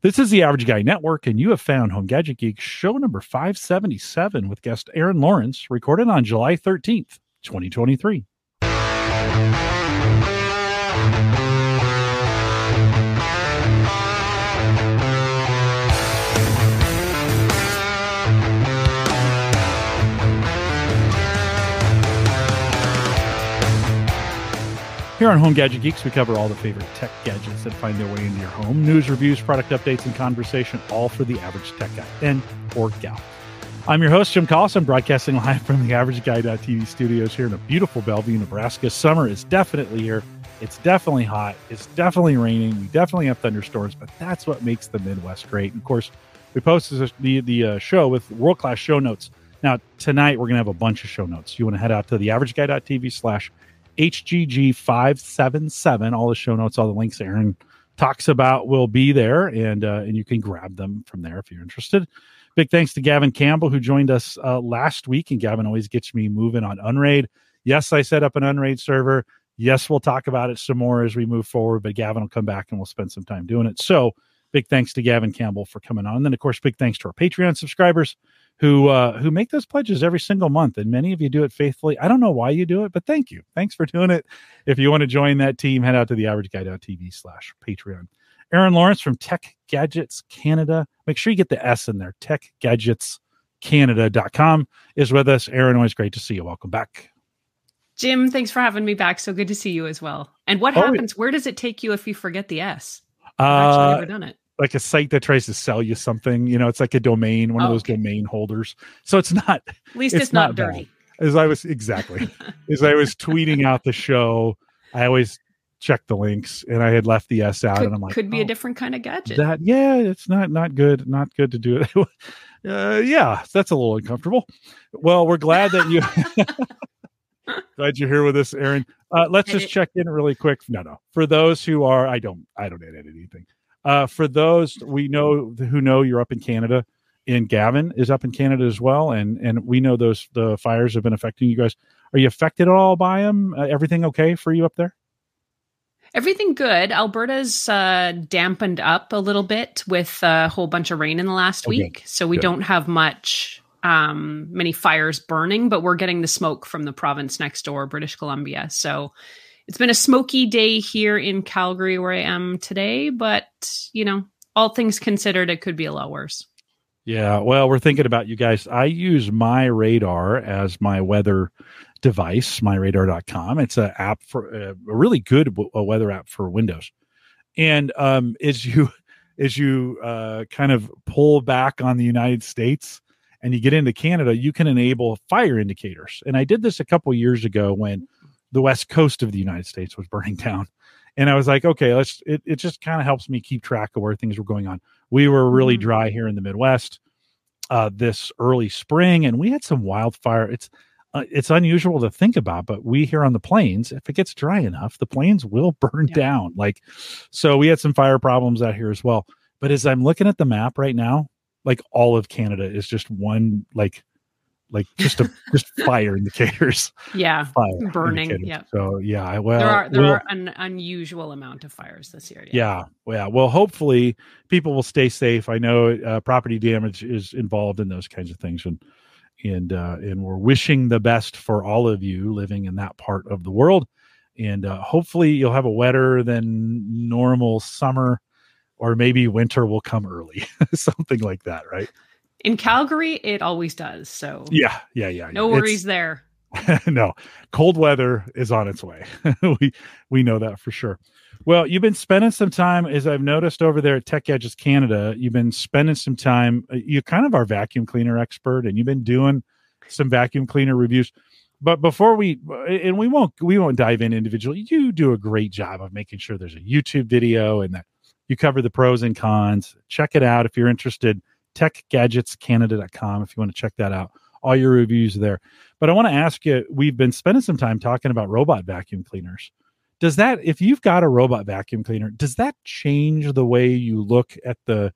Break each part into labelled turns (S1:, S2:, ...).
S1: This is the Average Guy Network, and you have found Home Gadget Geek show number 577 with guest Erin Lawrence, recorded on July 13th, 2023. Here on Home Gadget Geeks, we cover all the favorite tech gadgets that find their way into your home. News, reviews, product updates, and conversation, all for the average tech guy and or gal. I'm your host, Jim. I'm broadcasting live from the Average Guy.tv studios here in a beautiful Bellevue, Nebraska. Summer is definitely here. It's definitely hot. It's definitely raining. We definitely have thunderstorms, but that's what makes the Midwest great. And of course, we posted the the uh, show with world class show notes. Now tonight we're gonna have a bunch of show notes. You want to head out to the AverageGuy.tv slash HGG577. All the show notes, all the links Erin talks about will be there, and uh, and you can grab them from there if you're interested. Big thanks to Gavin Campbell who joined us uh, last week, and Gavin always gets me moving on Unraid. Yes, I set up an Unraid server. Yes, we'll talk about it some more as we move forward, but Gavin will come back and we'll spend some time doing it. So, big thanks to Gavin Campbell for coming on. And then, of course, big thanks to our Patreon subscribers who uh, who make those pledges every single month, and many of you do it faithfully. I don't know why you do it, but thank you. Thanks for doing it. If you want to join that team, head out to the averageguy.tv slash Patreon. Erin Lawrence from Tech Gadgets Canada. Make sure you get the S in there. Tech Gadgets TechGadgetsCanada.com is with us. Erin, always great to see you. Welcome back.
S2: Jim, thanks for having me back. So good to see you as well. And what oh, happens? Where does it take you if you forget the S?
S1: I've uh, never done it like a site that tries to sell you something. You know, it's like a domain, one oh, of those okay. domain holders. So it's not.
S2: At least it's, it's not, not, dirty.
S1: Bad. As I was exactly as I was tweeting out the show, I always check the links, and I had left the S out,
S2: could,
S1: and I'm like,
S2: could be oh, a different kind of gadget.
S1: That yeah, it's not not good, not good to do it. uh, yeah, that's a little uncomfortable. Well, we're glad that you. glad you're here with us, Erin. Uh, let's just check in really quick. No, no. For those who are, I don't, I don't edit anything. Uh, for those we know who know you're up in Canada, and Gavin is up in Canada as well, and and we know those the fires have been affecting you guys. Are you affected at all by them? Uh, everything okay for you up there?
S2: Everything good. Alberta's uh, dampened up a little bit with a whole bunch of rain in the last okay. week, so we good. don't have much um, many fires burning, but we're getting the smoke from the province next door, British Columbia. So it's been a smoky day here in Calgary where I am today, but you know, all things considered, it could be a lot worse.
S1: Yeah, well, we're thinking about you guys. I use my radar as my weather device, myradar.com. It's an app for uh, a really good w- weather app for Windows. And um, as you as you uh, kind of pull back on the United States and you get into Canada, you can enable fire indicators. And I did this a couple years ago when the west coast of the United States was burning down. And I was like, okay, let's it, it just kind of helps me keep track of where things were going on. We were really mm-hmm. dry here in the Midwest uh, this early spring, and we had some wildfire. It's uh, it's unusual to think about, but we here on the plains, if it gets dry enough, the plains will burn yeah. down. Like, so we had some fire problems out here as well. But as I'm looking at the map right now, like all of Canada is just one like like just a just fire indicators.
S2: Yeah, fire burning. Indicators. Yeah.
S1: So yeah, well,
S2: there are there we'll, are an unusual amount of fires this year.
S1: Yeah. yeah, yeah. Well, hopefully people will stay safe. I know uh, property damage is involved in those kinds of things, and and uh, and we're wishing the best for all of you living in that part of the world. And uh, hopefully you'll have a wetter than normal summer, or maybe winter will come early, something like that, right?
S2: In Calgary, it always does. So
S1: yeah, yeah, yeah.
S2: No worries it's, there.
S1: no, cold weather is on its way. we we know that for sure. Well, you've been spending some time, as I've noticed over there at Tech Gadgets Canada. You've been spending some time. Uh, you're kind of our vacuum cleaner expert, and you've been doing some vacuum cleaner reviews. But before we and we won't we won't dive in individually. You do a great job of making sure there's a YouTube video and that you cover the pros and cons. Check it out if you're interested techgadgetscanada.com if you want to check that out. All your reviews there. But I want to ask you we've been spending some time talking about robot vacuum cleaners. Does that, if you've got a robot vacuum cleaner, does that change the way you look at the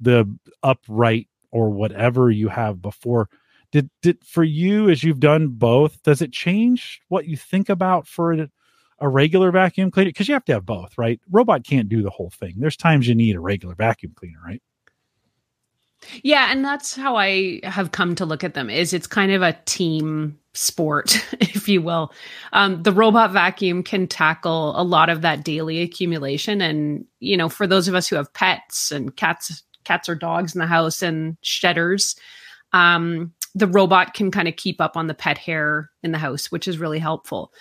S1: the upright or whatever you have before? Did did for you as you've done both, does it change what you think about for a, a regular vacuum cleaner because you have to have both, right? Robot can't do the whole thing. There's times you need a regular vacuum cleaner, right?
S2: Yeah, and that's how I have come to look at them. Is it's kind of a team sport, if you will. Um, the robot vacuum can tackle a lot of that daily accumulation, and you know, for those of us who have pets and cats, cats or dogs in the house and shedders, um, the robot can kind of keep up on the pet hair in the house, which is really helpful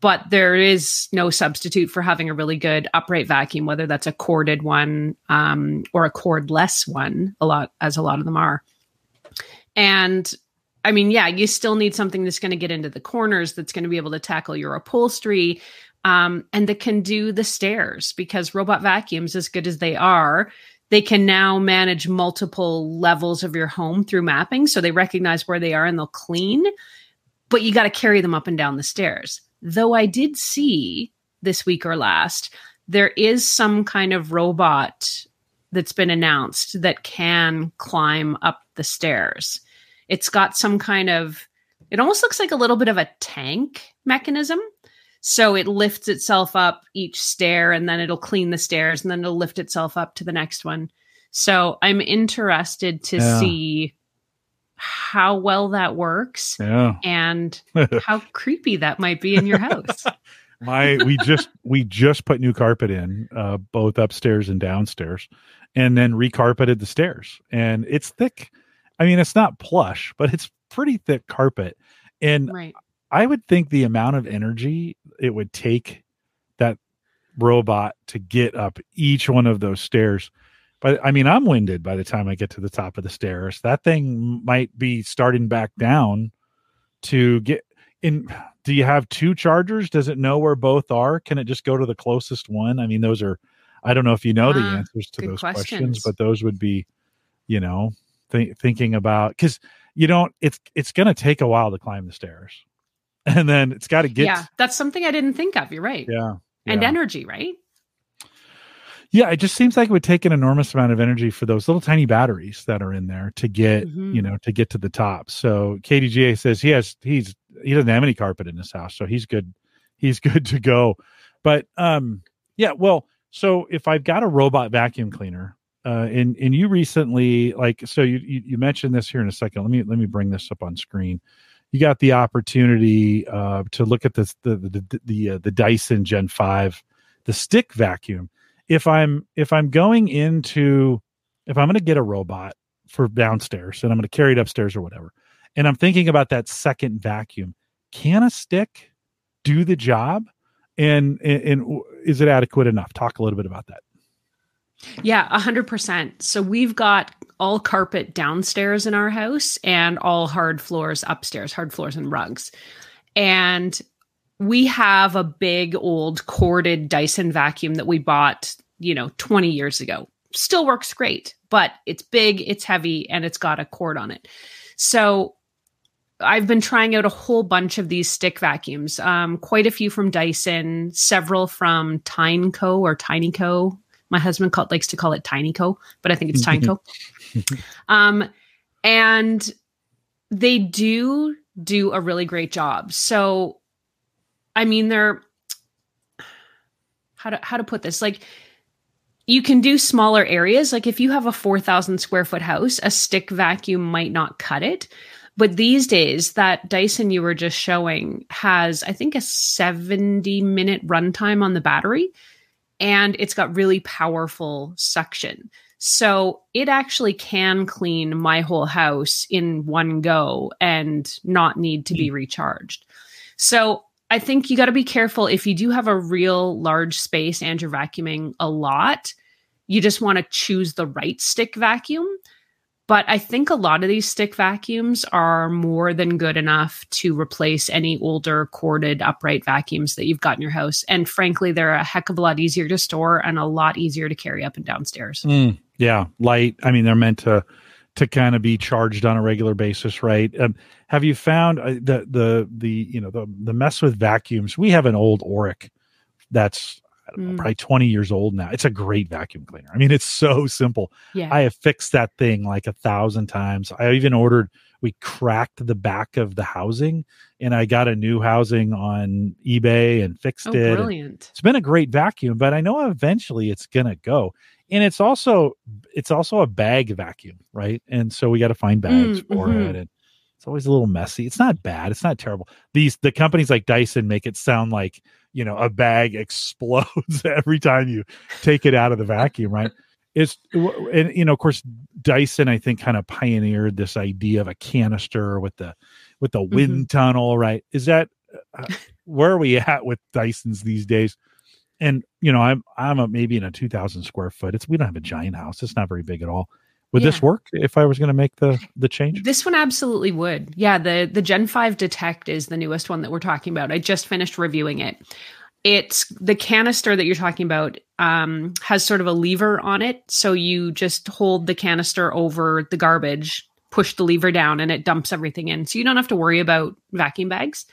S2: but there is no substitute for having a really good upright vacuum, whether that's a corded one um, or a cordless one. A lot, as a lot of them are. And I mean, yeah, you still need something that's going to get into the corners, that's going to be able to tackle your upholstery, um, and that can do the stairs. Because robot vacuums, as good as they are, they can now manage multiple levels of your home through mapping. So they recognize where they are and they'll clean, but you got to carry them up and down the stairs. Though I did see this week or last, there is some kind of robot that's been announced that can climb up the stairs. It's got some kind of, it almost looks like a little bit of a tank mechanism. So it lifts itself up each stair and then it'll clean the stairs and then it'll lift itself up to the next one. So I'm interested to yeah. see how well that works
S1: yeah.
S2: and how creepy that might be in your house.
S1: My we just we just put new carpet in uh, both upstairs and downstairs and then recarpeted the stairs and it's thick. I mean it's not plush, but it's pretty thick carpet. And right. I would think the amount of energy it would take that robot to get up each one of those stairs but I mean, I'm winded by the time I get to the top of the stairs. That thing might be starting back down to get in. Do you have two chargers? Does it know where both are? Can it just go to the closest one? I mean, those are, I don't know if you know the ah, answers to those questions. questions. but those would be, you know, th- thinking about because you don't, it's, it's going to take a while to climb the stairs and then it's got to get.
S2: Yeah. That's something I didn't think of. You're right.
S1: Yeah.
S2: And energy, right?
S1: Yeah, it just seems like it would take an enormous amount of energy for those little tiny batteries that are in there to get, mm-hmm. you know, to get to the top. So KDGA says he has he's he doesn't have any carpet in his house, so he's good. He's good to go. But um yeah, well, so if I've got a robot vacuum cleaner, uh and and you recently like so you you, you mentioned this here in a second. Let me let me bring this up on screen you got the opportunity uh, to look at this the the the, the, uh, the Dyson Gen Five, the stick vacuum, if I'm if I'm going into if I'm going to get a robot for downstairs and I'm going to carry it upstairs or whatever, and I'm thinking about that second vacuum, can a stick do the job? And, and, and is it adequate enough? Talk a little bit about that.
S2: Yeah, a hundred percent. So we've got all carpet downstairs in our house and all hard floors upstairs, hard floors and rugs. And we have a big old corded Dyson vacuum that we bought, you know, 20 years ago. Still works great, but it's big, it's heavy, and it's got a cord on it. So I've been trying out a whole bunch of these stick vacuums, um, quite a few from Dyson, several from Tineco or Tinyco. My husband called, likes to call it Tinyco, but I think it's Tineco. um, and they do do a really great job. So I mean, they're how to how to put this like you can do smaller areas. Like if you have a 4000 square foot house a stick vacuum might not cut it. But these days that dyson you were just showing has i think a 70 minute runtime on the battery and it's got really powerful suction. So it actually can clean my whole house in one go and not need to be hmm. recharged. So I think you got to be careful if you do have a real large space and you're vacuuming a lot. You just want to choose the right stick vacuum. But I think a lot of these stick vacuums are more than good enough to replace any older corded upright vacuums that you've got in your house. And frankly, they're a heck of a lot easier to store and a lot easier to carry up and downstairs.
S1: Mm, yeah, light. I mean, they're meant to to kind of be charged on a regular basis, right? Um, have you found uh, the the the you know the the mess with vacuums? We have an old Oreck that's know, mm. probably 20 years old now. It's a great vacuum cleaner. I mean, it's so simple.
S2: Yeah.
S1: I have fixed that thing like a thousand times. I even ordered we cracked the back of the housing and I got a new housing on eBay and fixed
S2: oh,
S1: it.
S2: Brilliant.
S1: It's been a great vacuum, but I know eventually it's gonna go. And it's also it's also a bag vacuum, right? And so we got to find bags
S2: Mm,
S1: for
S2: mhm.
S1: it. And it's always a little messy. It's not bad. It's not terrible. These the companies like Dyson make it sound like you know a bag explodes every time you take it out of the vacuum, right? It's and you know, of course, Dyson I think kind of pioneered this idea of a canister with the with the wind tunnel, right? Is that uh, where are we at with Dysons these days? And you know, I'm I'm a, maybe in a 2,000 square foot. It's we don't have a giant house. It's not very big at all. Would this work if I was going to make the the change?
S2: This one absolutely would. Yeah, the the Gen 5 Detect is the newest one that we're talking about. I just finished reviewing it. It's the canister that you're talking about um, has sort of a lever on it, so you just hold the canister over the garbage, push the lever down, and it dumps everything in. So you don't have to worry about vacuum bags.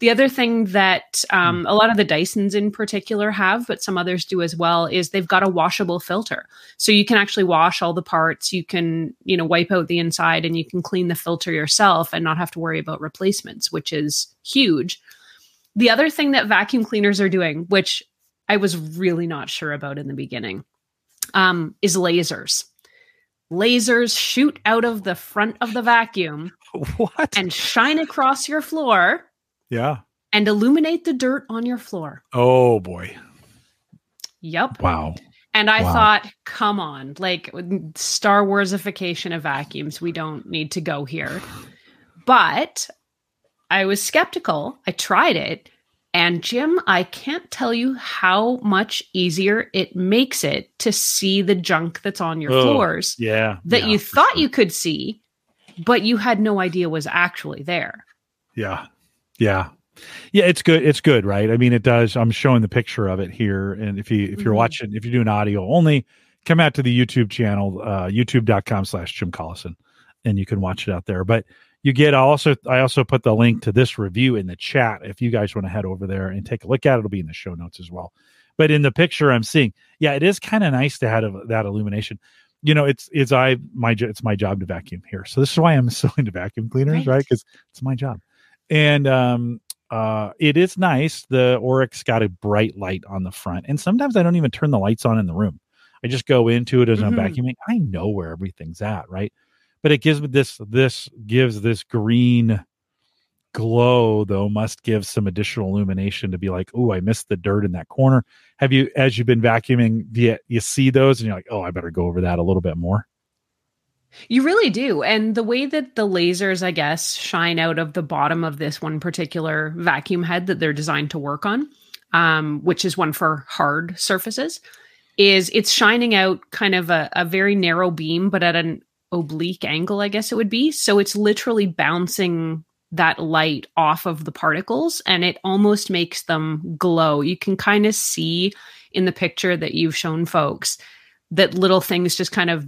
S2: The other thing that um, a lot of the Dysons in particular have, but some others do as well, is they've got a washable filter. So you can actually wash all the parts. You can, you know, wipe out the inside and you can clean the filter yourself and not have to worry about replacements, which is huge. The other thing that vacuum cleaners are doing, which I was really not sure about in the beginning, um, is lasers. Lasers shoot out of the front of the vacuum
S1: what?
S2: and shine across your floor
S1: yeah.
S2: and illuminate the dirt on your floor.
S1: Oh boy.
S2: Yep.
S1: Wow.
S2: And I
S1: Wow.
S2: thought, come on, like Star Warsification of vacuums, we don't need to go here. But I was skeptical. I tried it. And Jim, I can't tell you how much easier it makes it to see the junk that's on your
S1: Oh,
S2: floors
S1: Yeah.
S2: that
S1: yeah,
S2: you thought
S1: sure.
S2: you could see, but you had no idea was actually there.
S1: Yeah. Yeah. Yeah, it's good. It's good, right? I mean, it does. I'm showing the picture of it here. And if you if you're
S2: Mhm.
S1: watching, if you're doing audio only, come out to the YouTube channel, uh, youtube.com slash Jim Collison, and you can watch it out there. But you get I also I also put the link to this review in the chat if you guys want to head over there and take a look at it. It'll be in the show notes as well. But in the picture I'm seeing, yeah, it is kind of nice to have that illumination. You know, it's it's I my it's my job to vacuum here, so this is why I'm so into vacuum cleaners,
S2: Right.
S1: right? Because it's my job, and um, uh, it is nice. The Oreck's got a bright light on the front, and sometimes I don't even turn the lights on in the room. I just go into it as I'm
S2: Mhm.
S1: vacuuming. I know where everything's at, right? But it gives me this this gives this green glow though must give some additional illumination to be like, oh, I missed the dirt in that corner. Have you, as you've been vacuuming, do you, you see those and you're like, oh, I better go over that a little bit more?
S2: You really do. And the way that the lasers, I guess, shine out of the bottom of this one particular vacuum head that they're designed to work on, um, which is one for hard surfaces, is it's shining out kind of a, a very narrow beam, but at an oblique angle, I guess it would be. So it's literally bouncing that light off of the particles and it almost makes them glow. You can kind of see in the picture that you've shown folks that little things just kind of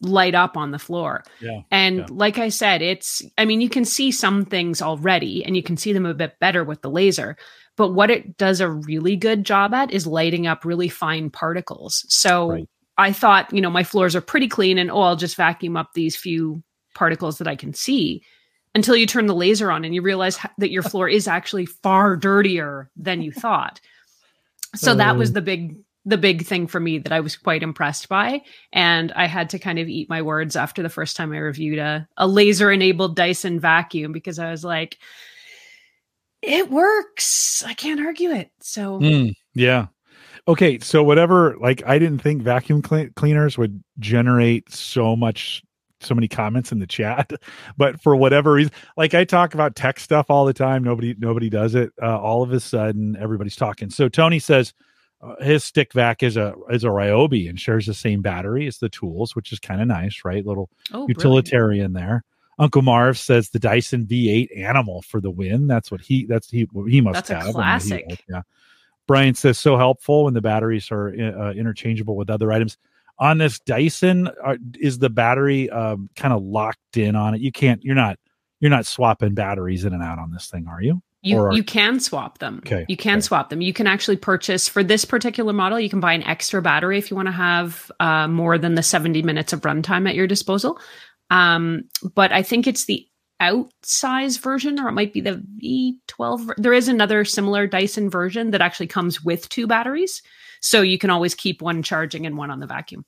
S2: light up on the floor.
S1: Yeah.
S2: And
S1: yeah.
S2: like I said, it's, I mean, you can see some things already and you can see them a bit better with the laser. But what it does a really good job at is lighting up really fine particles. So
S1: Right.
S2: I thought, you know, my floors are pretty clean and oh, I'll just vacuum up these few particles that I can see until you turn the laser on and you realize that your floor is actually far dirtier than you thought. So that was
S1: Oh.
S2: the big the big thing for me that I was quite impressed by and I had to kind of eat my words after the first time I reviewed a, a laser enabled Dyson vacuum because I was like it works. I can't argue it. So
S1: Mm, yeah. Okay. So whatever, like, I didn't think vacuum cleaners would generate so much, so many comments in the chat, but for whatever reason, like I talk about tech stuff all the time. Nobody, nobody does it. Uh, all of a sudden, everybody's talking. So Tony says uh, his stick vac is a is a Ryobi and shares the same battery as the tools, which is kind of nice, right? Little
S2: oh, brilliant.
S1: utilitarian there. Uncle Marv says the Dyson V8 Animal for the win. That's what he that's he he must
S2: That's
S1: have. He-
S2: classic.
S1: yeah. Brian says so helpful when the batteries are uh, interchangeable with other items. On this Dyson, uh, is the battery um, kind of locked in on it? You can't. You're not. You're not swapping batteries in and out on this thing, are you?
S2: You
S1: Or-
S2: you can swap them.
S1: Okay,
S2: You can
S1: okay.
S2: swap them. You can actually purchase for this particular model. You can buy an extra battery if you want to have uh, more than the seventy minutes of runtime at your disposal. Um, but I think it's the outsize version, or it might be the V12. There is another similar Dyson version that actually comes with two batteries. So you can always keep one charging and one on the vacuum.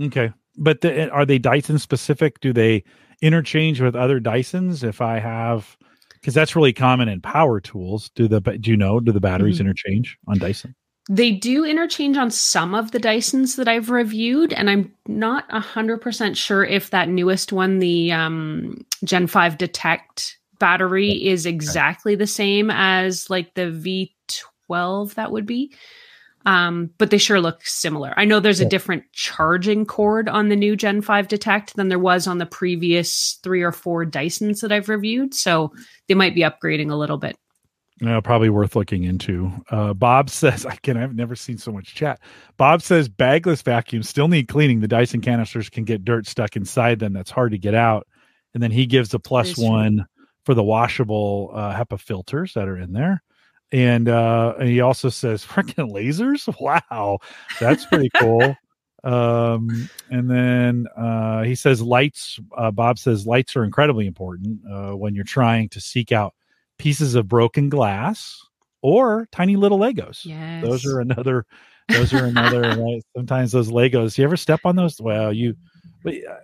S1: Okay. But the, are they Dyson specific? Do they interchange with other Dysons? If I have, because that's really common in power tools. Do the do you know? Do the batteries mm-hmm. interchange on Dyson?
S2: They do interchange on some of the Dysons that I've reviewed, and I'm not hundred percent sure if that newest one, the um, Gen Five Detect battery, is exactly the same as like the V12 that would be. Um, but they sure look similar. I know there's a different charging cord on the new Gen 5 Detect than there was on the previous three or four Dysons that I've reviewed. So they might be upgrading a little bit.
S1: Yeah, probably worth looking into. Uh, Bob says, again, I've never seen so much chat. Bob says bagless vacuums still need cleaning. The Dyson canisters can get dirt stuck inside them. That's hard to get out. And then he gives a plus one for the washable uh, HEPA filters that are in there and uh and he also says freaking lasers wow that's pretty cool um and then uh he says lights uh bob says lights are incredibly important uh when you're trying to seek out pieces of broken glass or tiny little legos
S2: yes.
S1: those are another those are another right sometimes those legos you ever step on those well you but uh,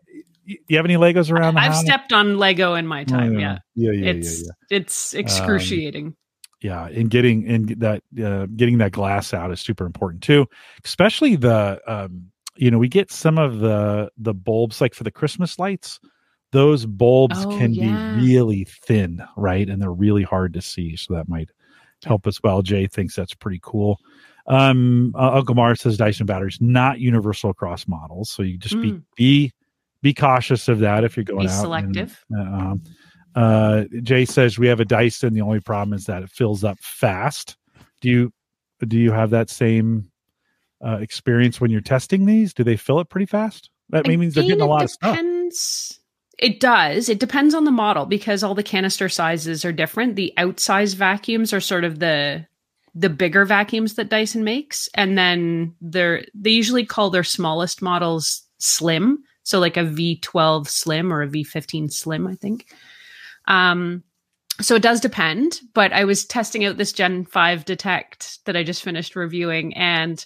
S1: you have any legos around the
S2: I've
S1: house?
S2: stepped on Lego in my time.
S1: Oh,
S2: yeah.
S1: Yeah. Yeah.
S2: It's,
S1: yeah, yeah.
S2: It's excruciating. Um,
S1: yeah and getting and that uh, getting that glass out is super important too especially the um you know we get some of the the bulbs like for the christmas lights those bulbs oh, can yeah. be really thin right and they're really hard to see so that might help as well jay thinks that's pretty cool um uh, uncle mar says dyson batteries not universal across models so you just mm. be be be cautious of that if you're going
S2: be
S1: out
S2: selective
S1: and, uh, um, uh, Jay says we have a Dyson. The only problem is that it fills up fast. Do you do you have that same uh, experience when you're testing these? Do they fill it pretty fast? That means they're getting a lot depends. of stuff.
S2: It does. It depends on the model because all the canister sizes are different. The outsize vacuums are sort of the the bigger vacuums that Dyson makes, and then they're they usually call their smallest models slim, so like a V12 slim or a V15 slim, I think. Um, so it does depend, but I was testing out this Gen 5 Detect that I just finished reviewing and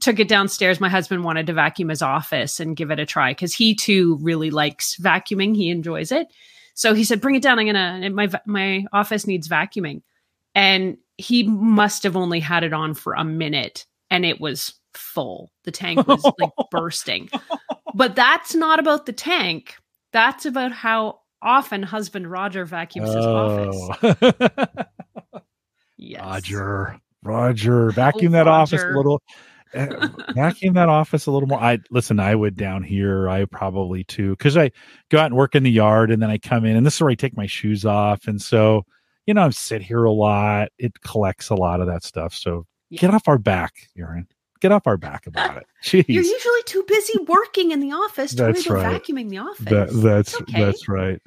S2: took it downstairs. My husband wanted to vacuum his office and give it a try because he too really likes vacuuming. He enjoys it. So he said, "Bring it down. I'm gonna my my office needs vacuuming," and he must have only had it on for a minute, and it was full. The tank was like bursting. But that's not about the tank. That's about how often husband Roger vacuums his oh. office.
S1: yes. Roger, Roger, vacuum oh, that Roger. office a little. Uh, vacuum that office a little more. I listen. I would down here. I probably too because I go out and work in the yard, and then I come in, and this is where I take my shoes off, and so you know I sit here a lot. It collects a lot of that stuff. So yeah. get off our back, Erin. get off our back about it. Jeez.
S2: You're usually too busy working in the office to that's right. vacuuming the office. That,
S1: that's okay. that's right.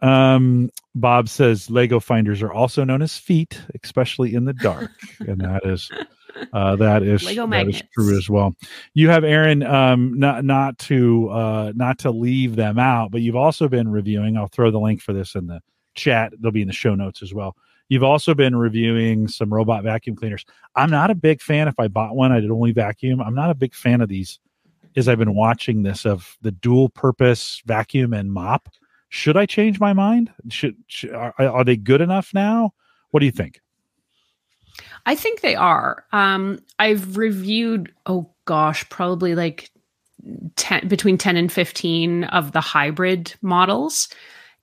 S1: Um, Bob says Lego finders are also known as feet, especially in the dark, and that is uh, that is Lego that is true as well. You have Erin, um, not not to uh, not to leave them out, but you've also been reviewing. I'll throw the link for this in the chat. They'll be in the show notes as well. You've also been reviewing some robot vacuum cleaners. I'm not a big fan. If I bought one, I'd only vacuum. I'm not a big fan of these. As I've been watching this of the dual purpose vacuum and mop, should I change my mind? Should, should are, are they good enough now? What do you think?
S2: I think they are. Um, I've reviewed, oh gosh, probably like 10, between 10 and 15 of the hybrid models.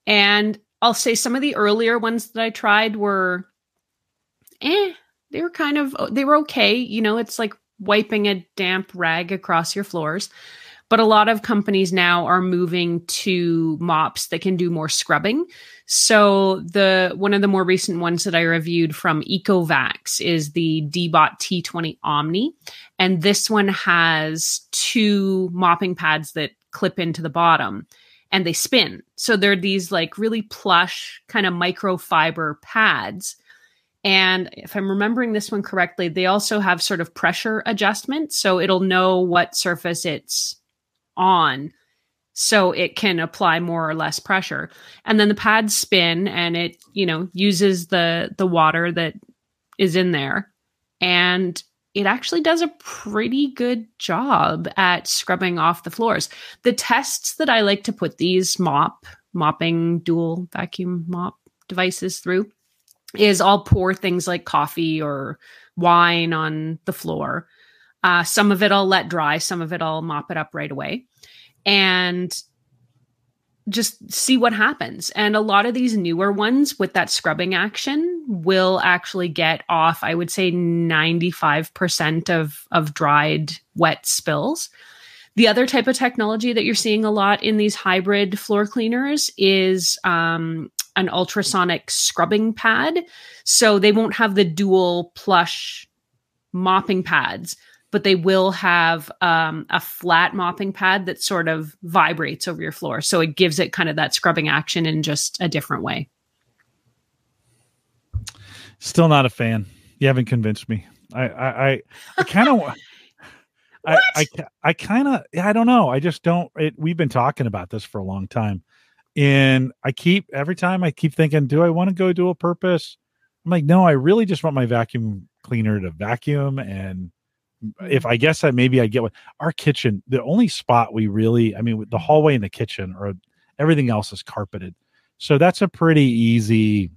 S2: And I'll say some of the earlier ones that I tried were eh, they were kind of they were okay. You know, it's like wiping a damp rag across your floors. But a lot of companies now are moving to mops that can do more scrubbing. So the one of the more recent ones that I reviewed from Ecovacs is the Deebot T20 Omni, and this one has two mopping pads that clip into the bottom and they spin. So they're these like really plush kind of microfiber pads. And if I'm remembering this one correctly, they also have sort of pressure adjustment. So it'll know what surface it's on. so it can apply more or less pressure. And then the pads spin and it, you know, uses the the water that is in there and it actually does a pretty good job at scrubbing off the floors. The tests that I like to put these mop mopping dual vacuum mop devices through is I'll pour things like coffee or wine on the floor. Uh, some of it I'll let dry, some of it I'll mop it up right away. And just see what happens. And a lot of these newer ones with that scrubbing action will actually get off, I would say 95% of, of dried wet spills. The other type of technology that you're seeing a lot in these hybrid floor cleaners is um, an ultrasonic scrubbing pad. So they won't have the dual plush mopping pads, but they will have um, a flat mopping pad that sort of vibrates over your floor. So it gives it kind of that scrubbing action in just a different way.
S1: Still not a fan. You haven't convinced me. I I I, I kind of I, I, I kind of I don't know. I just don't. It, we've been talking about this for a long time, and I keep every time I keep thinking, do I want to go dual purpose? I'm like, no, I really just want my vacuum cleaner to vacuum, and if I guess I maybe I get what our kitchen. The only spot we really, I mean, the hallway in the kitchen, or everything else is carpeted, so that's a pretty easy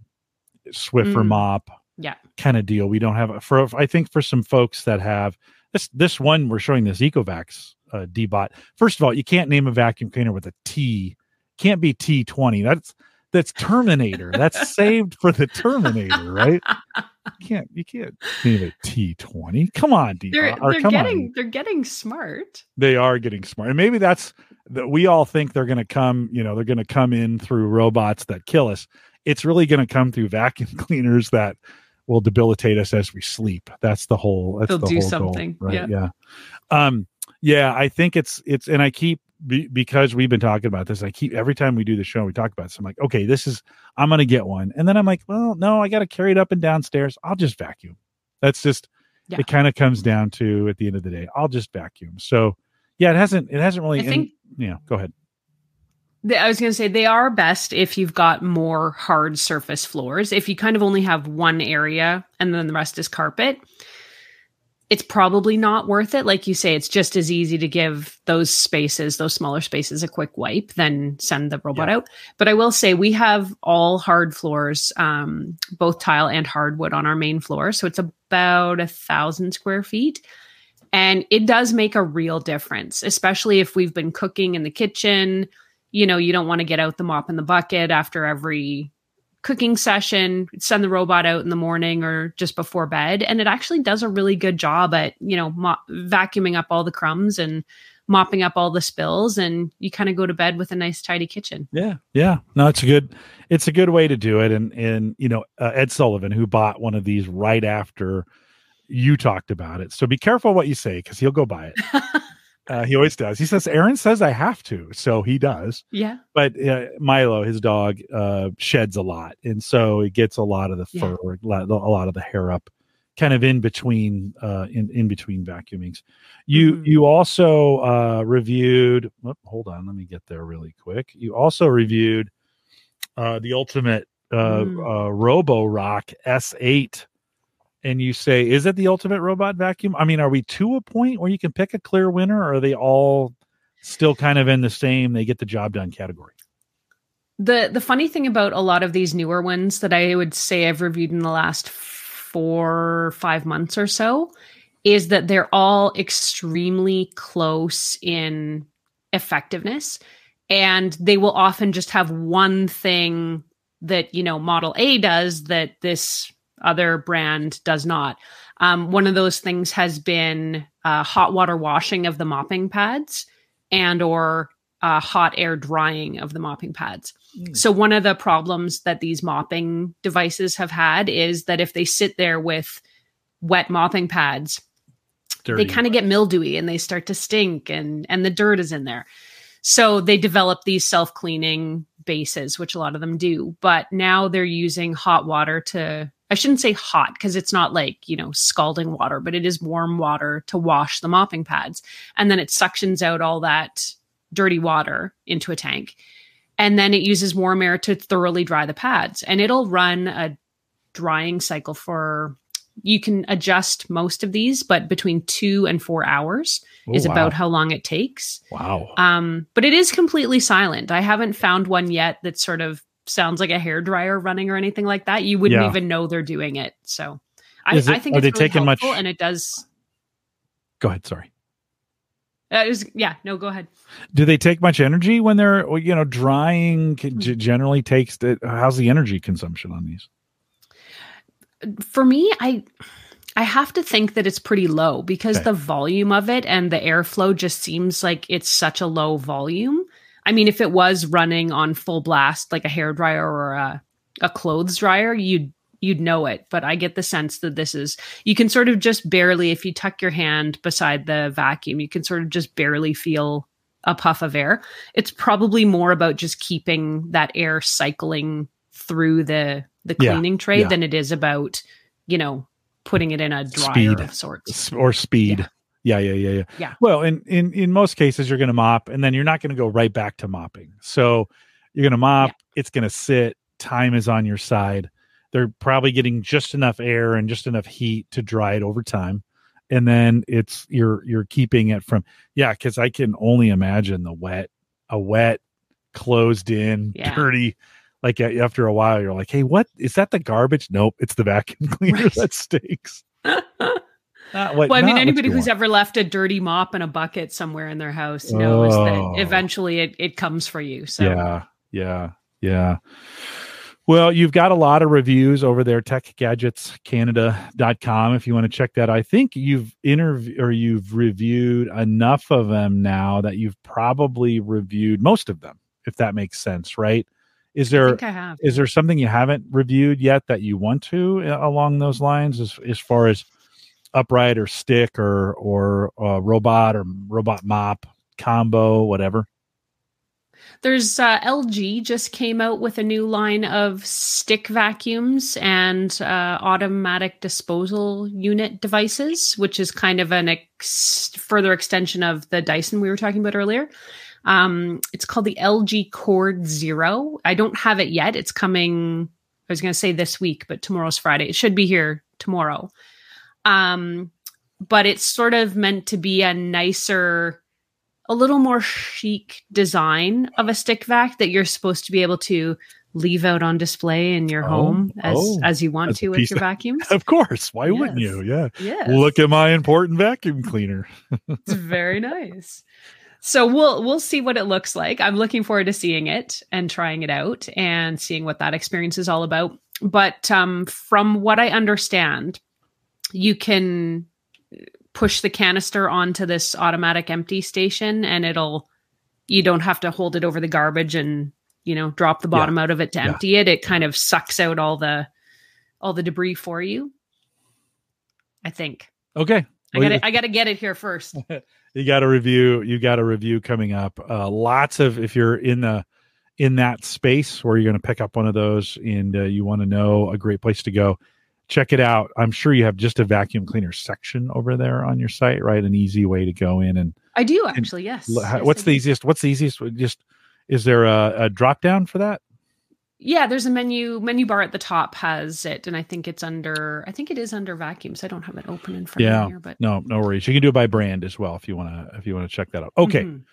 S1: Swiffer mm. mop,
S2: yeah,
S1: kind of deal. We don't have for I think for some folks that have this this one we're showing this Ecovacs uh, Deebot. First of all, you can't name a vacuum cleaner with a T. Can't be T twenty. That's that's Terminator. that's saved for the Terminator, right? You can't you can't name a T twenty. Come on,
S2: Deebot. They're, they're getting on. they're getting smart.
S1: They are getting smart, and maybe that's that. We all think they're going to come. You know, they're going to come in through robots that kill us. It's really going to come through vacuum cleaners that will debilitate us as we sleep. That's the whole. That's
S2: They'll
S1: the
S2: do
S1: whole
S2: something.
S1: Goal, right? Yeah. yeah. Um. Yeah. I think it's it's, and I keep be, because we've been talking about this. I keep every time we do the show, we talk about this. I'm like, okay, this is I'm gonna get one, and then I'm like, well, no, I got to carry it up and downstairs. I'll just vacuum. That's just. Yeah. It kind of comes down to at the end of the day, I'll just vacuum. So, yeah, it hasn't it hasn't really. I think. In, yeah, go ahead.
S2: I was going to say they are best if you've got more hard surface floors. If you kind of only have one area and then the rest is carpet, it's probably not worth it. Like you say, it's just as easy to give those spaces, those smaller spaces, a quick wipe than send the robot yeah. out. But I will say we have all hard floors, um, both tile and hardwood on our main floor. So it's about a thousand square feet. And it does make a real difference, especially if we've been cooking in the kitchen you know, you don't want to get out the mop and the bucket after every cooking session, send the robot out in the morning or just before bed. And it actually does a really good job at, you know, vacuuming up all the crumbs and mopping up all the spills and you kind of go to bed with a nice tidy kitchen.
S1: Yeah. Yeah. No, it's a good, it's a good way to do it. And, and, you know, uh, Ed Sullivan, who bought one of these right after you talked about it. So be careful what you say because he'll go buy it. Uh, he always does. He says, Erin says I have to. So he does.
S2: Yeah.
S1: But uh, Milo, his dog, uh, sheds a lot. And so it gets a lot of the fur, yeah. a lot of the hair up kind of in between, uh, in, in between vacuumings. You, mm-hmm. you also, uh, reviewed, oh, hold on, let me get there really quick. You also reviewed, uh, the ultimate, uh, mm. uh Roborock S8 and you say, is it the ultimate robot vacuum? I mean, are we to a point where you can pick a clear winner, or are they all still kind of in the same they get the job done category?
S2: The the funny thing about a lot of these newer ones that I would say I've reviewed in the last four five months or so is that they're all extremely close in effectiveness and they will often just have one thing that you know model a does that this other brand does not. Um, one of those things has been uh, hot water washing of the mopping pads and or uh, hot air drying of the mopping pads. Mm. So one of the problems that these mopping devices have had is that if they sit there with wet mopping pads, Dirty. they kind of get mildewy and they start to stink and and the dirt is in there. So they develop these self-cleaning bases, which a lot of them do, but now they're using hot water to I shouldn't say hot because it's not like, you know, scalding water, but it is warm water to wash the mopping pads. And then it suctions out all that dirty water into a tank. And then it uses warm air to thoroughly dry the pads. And it'll run a drying cycle for you can adjust most of these, but between two and four hours oh, is wow. about how long it takes.
S1: Wow.
S2: Um, but it is completely silent. I haven't found one yet that sort of sounds like a hair dryer running or anything like that. You wouldn't yeah. even know they're doing it. So I, it, I, think it's really helpful much... and it does.
S1: Go ahead. Sorry.
S2: Uh, was, yeah, no, go ahead.
S1: Do they take much energy when they're, you know, drying? Mm-hmm. Generally takes. How's the energy consumption on these?
S2: for me, I I have to think that it's pretty low because okay. the volume of it and the airflow just seems like it's such a low volume. I mean, if it was running on full blast like a hair dryer or a, a clothes dryer, you'd you'd know it. But I get the sense that this is you can sort of just barely, if you tuck your hand beside the vacuum, you can sort of just barely feel a puff of air. It's probably more about just keeping that air cycling through the the cleaning yeah, tray yeah. than it is about you know putting it in a dryer speed. of sorts
S1: or speed. Yeah. Yeah, yeah, yeah,
S2: yeah.
S1: Well, in in in most cases, you're going to mop, and then you're not going to go right back to mopping. So you're going to mop. Yeah. It's going to sit. Time is on your side. They're probably getting just enough air and just enough heat to dry it over time, and then it's you're you're keeping it from yeah. Because I can only imagine the wet, a wet, closed in, yeah. dirty like after a while you're like hey what is that the garbage nope it's the vacuum cleaner right. that stinks
S2: what, well, I mean, anybody who's ever left a dirty mop in a bucket somewhere in their house knows oh. that eventually it, it comes for you. So
S1: yeah, yeah, yeah. Well, you've got a lot of reviews over there, techgadgetscanada.com. If you want to check that, I think you've interviewed or you've reviewed enough of them now that you've probably reviewed most of them, if that makes sense, right? Is there is there something you haven't reviewed yet that you want to uh, along those lines as as far as upright or stick or or uh, robot or robot mop combo whatever?
S2: There's uh, LG just came out with a new line of stick vacuums and uh, automatic disposal unit devices, which is kind of an ex- further extension of the Dyson we were talking about earlier. Um, it's called the LG Cord Zero. I don't have it yet. It's coming. I was going to say this week, but tomorrow's Friday. It should be here tomorrow. Um, but it's sort of meant to be a nicer, a little more chic design of a stick vac that you're supposed to be able to leave out on display in your oh, home as oh, as you want to with your vacuums.
S1: Of course. Why yes. wouldn't you? Yeah. Yes. Look at my important vacuum cleaner.
S2: it's very nice so we'll we'll see what it looks like. I'm looking forward to seeing it and trying it out and seeing what that experience is all about. But um, from what I understand, you can push the canister onto this automatic empty station, and it'll you don't have to hold it over the garbage and you know drop the bottom yeah. out of it to yeah. empty it. It kind of sucks out all the all the debris for you. I think.
S1: Okay.
S2: I got to I got to get it here first.
S1: you got a review you got a review coming up uh, lots of if you're in the in that space where you're going to pick up one of those and uh, you want to know a great place to go check it out i'm sure you have just a vacuum cleaner section over there on your site right an easy way to go in and
S2: i do actually yes,
S1: what's the easiest what's the easiest just is there a, a drop down for that
S2: yeah, there's a menu menu bar at the top has it, and I think it's under. I think it is under vacuums. I don't have it open in front yeah, of me here, but
S1: no, no worries. You can do it by brand as well if you want to. If you want to check that out. Okay. Mm-hmm.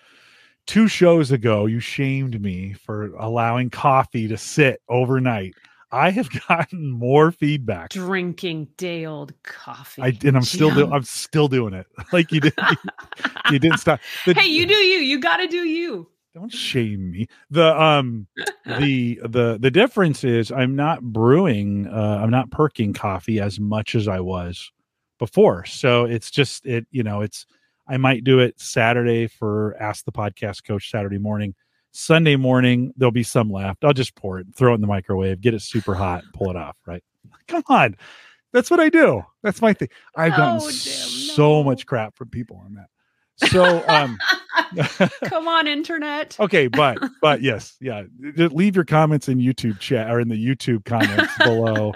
S1: Two shows ago, you shamed me for allowing coffee to sit overnight. I have gotten more feedback
S2: drinking day old coffee.
S1: I and I'm still doing. I'm still doing it. Like you did. you, you didn't stop.
S2: The, hey, you do you. You got to do you
S1: don't shame me the um the the the difference is i'm not brewing uh i'm not perking coffee as much as i was before so it's just it you know it's i might do it saturday for ask the podcast coach saturday morning sunday morning there'll be some left i'll just pour it throw it in the microwave get it super hot pull it off right? Come on. That's what i do. That's my thing. I've gotten oh, so no. much crap from people on that. So um
S2: come on internet.
S1: Okay but but yes yeah. Leave your comments in youtube chat or in the youtube comments below.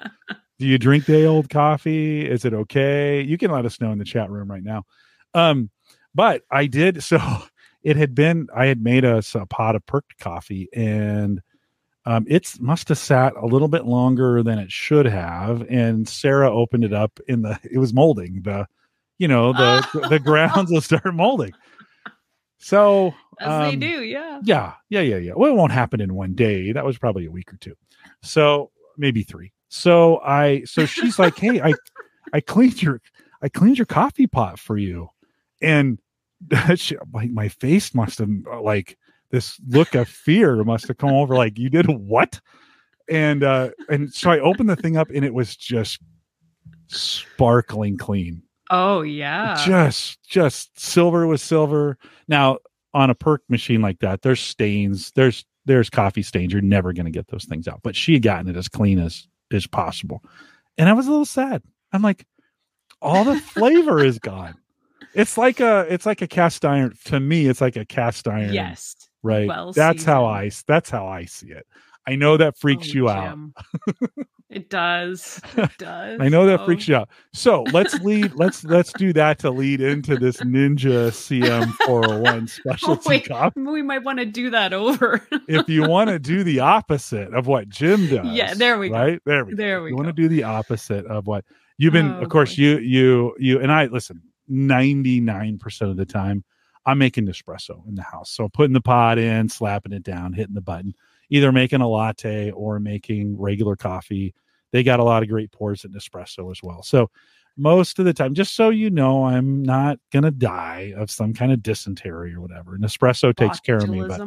S1: Do you drink day old coffee? Is it okay? You can let us know in the chat room right now. Um but i did so it had been I had made us a pot of perked coffee and um, it must have sat a little bit longer than it should have. And Sarah opened it up in the it was molding the you know the oh. the grounds will start molding. So
S2: as um, they do, yeah,
S1: yeah, yeah, yeah, yeah. Well, it won't happen in one day. That was probably a week or two, so maybe three. So I so she's like, hey, I I cleaned your I cleaned your coffee pot for you, and she, like my face must have like this look of fear must have come over like you did what? And uh and so i opened the thing up and it was just sparkling clean.
S2: Oh yeah.
S1: Just just silver with silver. Now on a perk machine like that there's stains there's there's coffee stains. You're never going to get those things out. But she had gotten it as clean as as possible. And i was a little sad. I'm like all the flavor is gone it's like a it's like a cast iron to me it's like a cast iron
S2: yes.
S1: right? Well that's how i that's how i see it. I know that oh, freaks oh, you Jim.
S2: out it does. It does.
S1: I know that oh. freaks you out. So let's lead let's let's do that to lead into this ninja cm 401 specialty oh, wait, coffee.
S2: we might want to do that over.
S1: If you want to do the opposite of what jim does
S2: yeah there we
S1: go. right? There we
S2: there
S1: go.
S2: we
S1: you want to do the opposite of what you've been oh, of course boy. you you you and i listen 99% of the time I'm making espresso in the house. So putting the pot in, slapping it down, hitting the button, either making a latte or making regular coffee. They got a lot of great pours in Nespresso as well. So most of the time, just so you know, I'm not gonna die of some kind of dysentery or whatever. And espresso takes care of me. But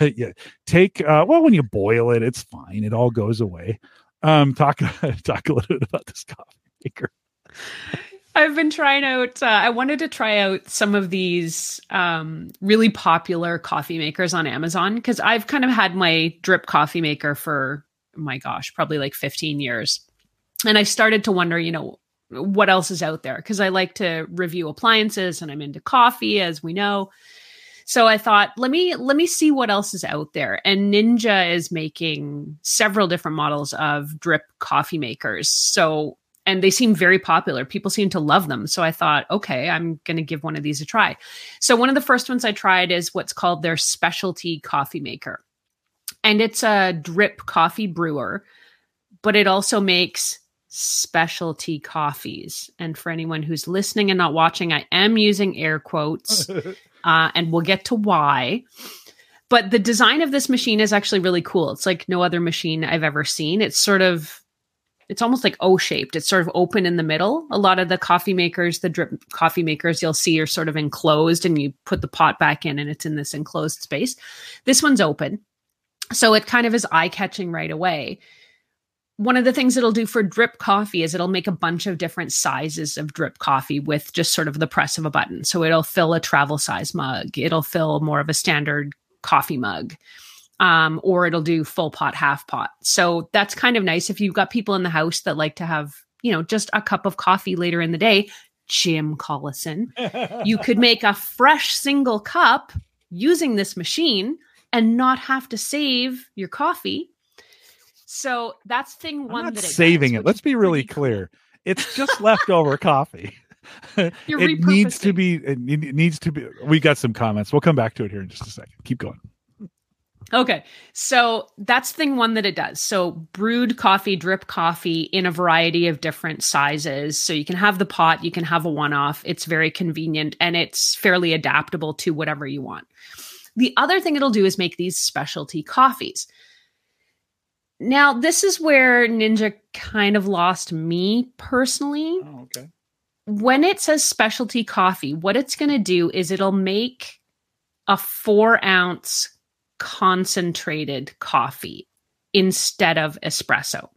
S1: yeah, take uh, well when you boil it, it's fine. It all goes away. Um, talk talk a little bit about this coffee maker.
S2: I've been trying out. Uh, I wanted to try out some of these um, really popular coffee makers on Amazon because I've kind of had my drip coffee maker for my gosh, probably like 15 years, and I started to wonder, you know, what else is out there because I like to review appliances and I'm into coffee, as we know. So I thought, let me let me see what else is out there. And Ninja is making several different models of drip coffee makers. So and they seem very popular. People seem to love them. So I thought, okay, I'm going to give one of these a try. So one of the first ones I tried is what's called their specialty coffee maker. And it's a drip coffee brewer, but it also makes specialty coffees. And for anyone who's listening and not watching, I am using air quotes, uh, and we'll get to why. But the design of this machine is actually really cool. It's like no other machine I've ever seen. It's sort of it's almost like O shaped. It's sort of open in the middle. A lot of the coffee makers, the drip coffee makers you'll see are sort of enclosed and you put the pot back in and it's in this enclosed space. This one's open. So it kind of is eye catching right away. One of the things it'll do for drip coffee is it'll make a bunch of different sizes of drip coffee with just sort of the press of a button. So it'll fill a travel size mug, it'll fill more of a standard coffee mug um, or it'll do full pot, half pot. So that's kind of nice if you've got people in the house that like to have, you know, just a cup of coffee later in the day. Jim Collison, you could make a fresh single cup using this machine and not have to save your coffee. So that's thing one.
S1: I'm
S2: not
S1: saving it. Let's be really clear. It's just leftover coffee. it needs to be. It needs to be. We got some comments. We'll come back to it here in just a second. Keep going.
S2: Okay. So that's thing one that it does. So brewed coffee, drip coffee in a variety of different sizes. So you can have the pot, you can have a one off. It's very convenient and it's fairly adaptable to whatever you want. The other thing it'll do is make these specialty coffees. Now, this is where Ninja kind of lost me personally.
S1: Oh, okay.
S2: When it says specialty coffee, what it's going to do is it'll make a four ounce concentrated coffee instead of espresso.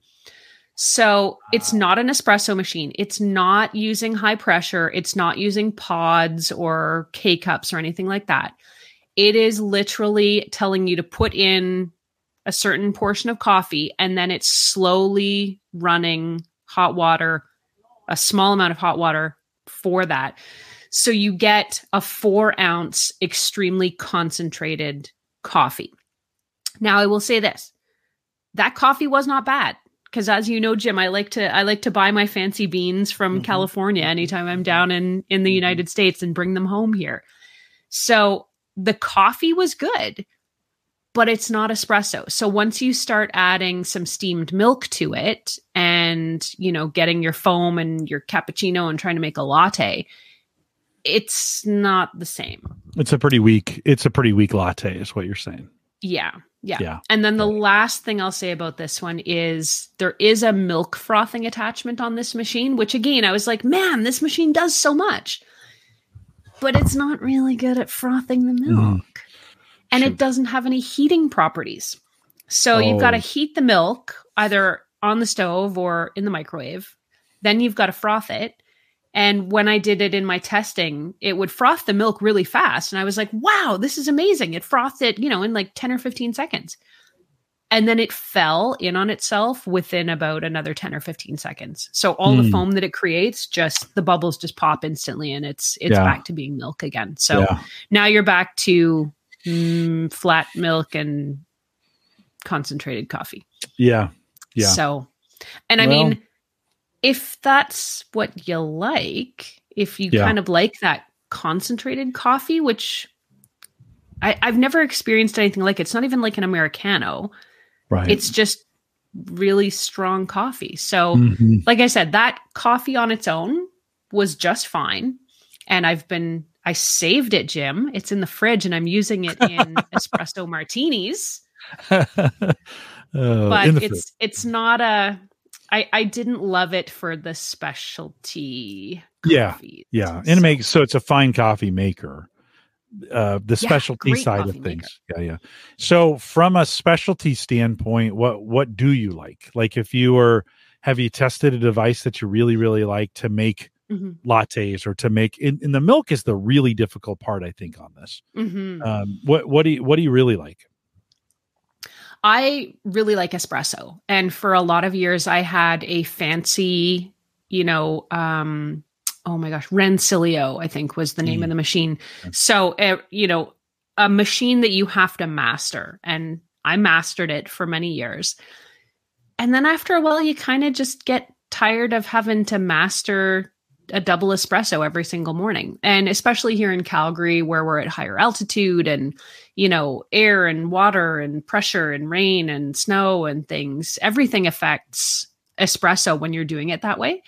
S2: So it's not an espresso machine. It's not using high pressure. It's not using pods or K cups or anything like that. It is literally telling you to put in a certain portion of coffee and then it's slowly running hot water, a small amount of hot water for that. So you get a four ounce, extremely concentrated coffee. Now, I will say this that coffee was not bad because as you know jim i like to i like to buy my fancy beans from mm-hmm. california anytime i'm down in in the mm-hmm. united states and bring them home here so the coffee was good, but it's not espresso. So once you start adding some steamed milk to it and, you know, getting your foam and your cappuccino and trying to make a latte, it's not the same.
S1: It's a pretty weak it's a pretty weak latte is what you're saying.
S2: Yeah. Yeah.
S1: Yeah.
S2: And then the last thing I'll say about this one is there is a milk frothing attachment on this machine, which again, I was like, man, this machine does so much. But it's not really good at frothing the
S1: Mm-hmm.
S2: milk. And
S1: Shoot.
S2: it doesn't have any heating properties. So you've got to
S1: Oh.
S2: heat the milk either on the stove or in the microwave. Then you've got to froth it. And when I did it in my testing, it would froth the milk really fast. And I was like, wow, this is amazing. It frothed it, you know, in like 10 or 15 seconds. And then it fell in on itself within about another 10 or 15 seconds. So all the
S1: Hmm.
S2: foam that it creates, just the bubbles just pop instantly and it's it's
S1: Yeah.
S2: back to being milk again. So
S1: yeah.
S2: now you're back to mm, flat milk and concentrated coffee.
S1: Yeah. Yeah.
S2: So, and I
S1: Well-
S2: mean, if that's what you like, if you
S1: Yeah.
S2: kind of like that concentrated coffee, which I, I've never experienced anything like it. It's not even like an Americano.
S1: Right.
S2: It's just really strong coffee. So,
S1: Mhm.
S2: like I said, that coffee on its own was just fine. And I've been, I saved it, Jim. It's in the fridge and I'm using it in espresso martinis
S1: Uh,
S2: but
S1: in
S2: it's it's not a I, I didn't love it for the specialty
S1: Yeah. Yeah, and it makes so it's a fine coffee maker. Uh, the
S2: Yeah,
S1: specialty side of
S2: coffee maker.
S1: things. Yeah, yeah. So from a specialty standpoint, what what do you like? Like if you were have you tested a device that you really really like to make
S2: Mhm,
S1: lattes or to make in, in the milk is the really difficult part I think on this.
S2: mhm.
S1: Um, what what do you what do you really like?
S2: I really like espresso. And for a lot of years I had a fancy, you know, um oh my gosh, Rancilio, I think was the name
S1: Mm.
S2: of the machine. So, uh, you know, a machine that you have to master and I mastered it for many years. And then after a while you kind of just get tired of having to master a double espresso every single morning. And especially here in Calgary where we're at higher altitude and you know, air and water and pressure and rain and snow and things, everything affects espresso when you're doing it that way.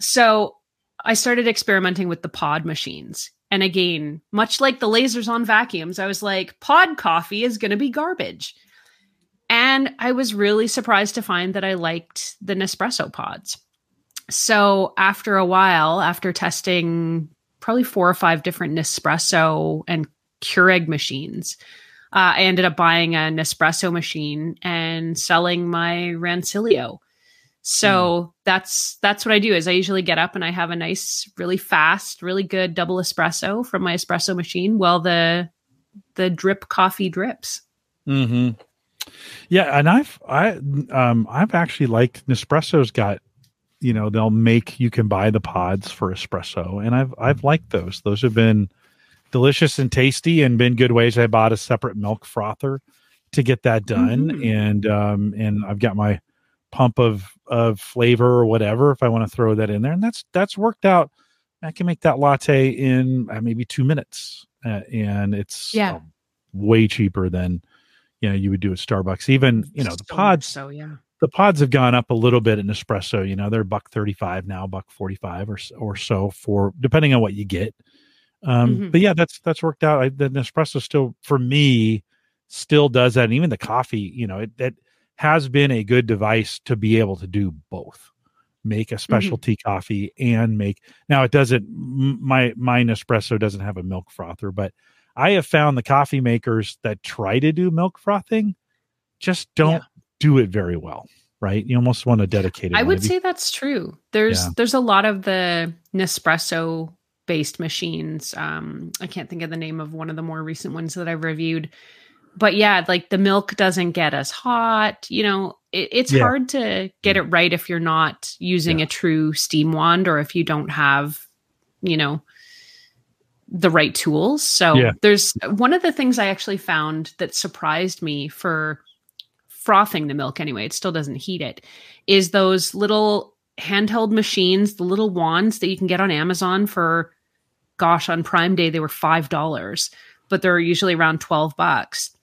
S2: So I started experimenting with the pod machines. And again, much like the lasers on vacuums, I was like, pod coffee is going to be garbage. And I was really surprised to find that I liked the Nespresso pods. So after a while, after testing probably four or five different Nespresso and Keurig machines. Uh, I ended up buying a Nespresso machine and selling my Rancilio. So that's that's what I do. Is I usually get up and I have a nice, really fast, really good double espresso from my espresso machine while the the drip coffee drips.
S1: Mm-hmm. Yeah, and I've I um I've actually liked Nespresso's got you know they'll make you can buy the pods for espresso, and I've I've liked those. Those have been delicious and tasty, and been good ways. I bought a separate milk frother to get that done,
S2: Mhm.
S1: and um and I've got my pump of of flavor or whatever if I want to throw that in there, and that's that's worked out. I can make that latte in uh, maybe two minutes, uh, and it's
S2: Yeah.
S1: um, way cheaper than you know you would do at Starbucks. Even you know the
S2: So
S1: pods,
S2: So yeah.
S1: The pods have gone up a little bit in espresso. You know they're buck thirty five now, buck forty five or or so for depending on what you get. Um,
S2: Mhm.
S1: But yeah, that's that's worked out. I, the Nespresso still for me still does that, and even the coffee. You know it that has been a good device to be able to do both make a specialty coffee and make now it doesn't my my Nespresso doesn't have a milk frother but I have found the coffee makers that try to do milk frothing just don't
S2: Yeah.
S1: Do it very well right you almost want to dedicate it
S2: I would say that's true. There's
S1: Yeah.
S2: there's a lot of the Nespresso based machines. Um, I can't think of the name of one of the more recent ones that I've reviewed. But yeah, like the milk doesn't get as hot. You know, it, it's
S1: Yeah.
S2: hard to get it right if you're not using
S1: Yeah.
S2: a true steam wand or if you don't have, you know, the right tools. So there's one of the things I actually found that surprised me for frothing the milk anyway, it still doesn't heat it, is those little handheld machines, the little wands that you can get on Amazon for gosh, on Prime Day they were five dollars. but they're usually around 12 bucks.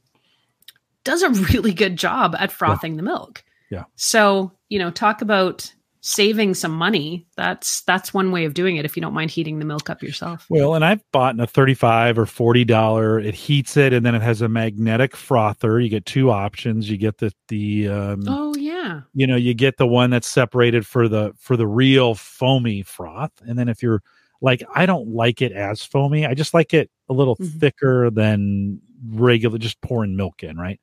S2: Does a really good job at frothing yeah. the milk.
S1: Yeah.
S2: So, you know, talk about saving some money that's that's one way of doing it if you don't mind heating the milk up yourself.
S1: Well and i've bought in a 35 or 40 dollar it heats it and then it has a magnetic frother. You get two options. You get the the um,
S2: oh yeah.
S1: you know you get the one that's separated for the for the real foamy froth. And then if you're like i don't like it as foamy. I just like it a little mm-hmm. thicker than regular just pouring milk in right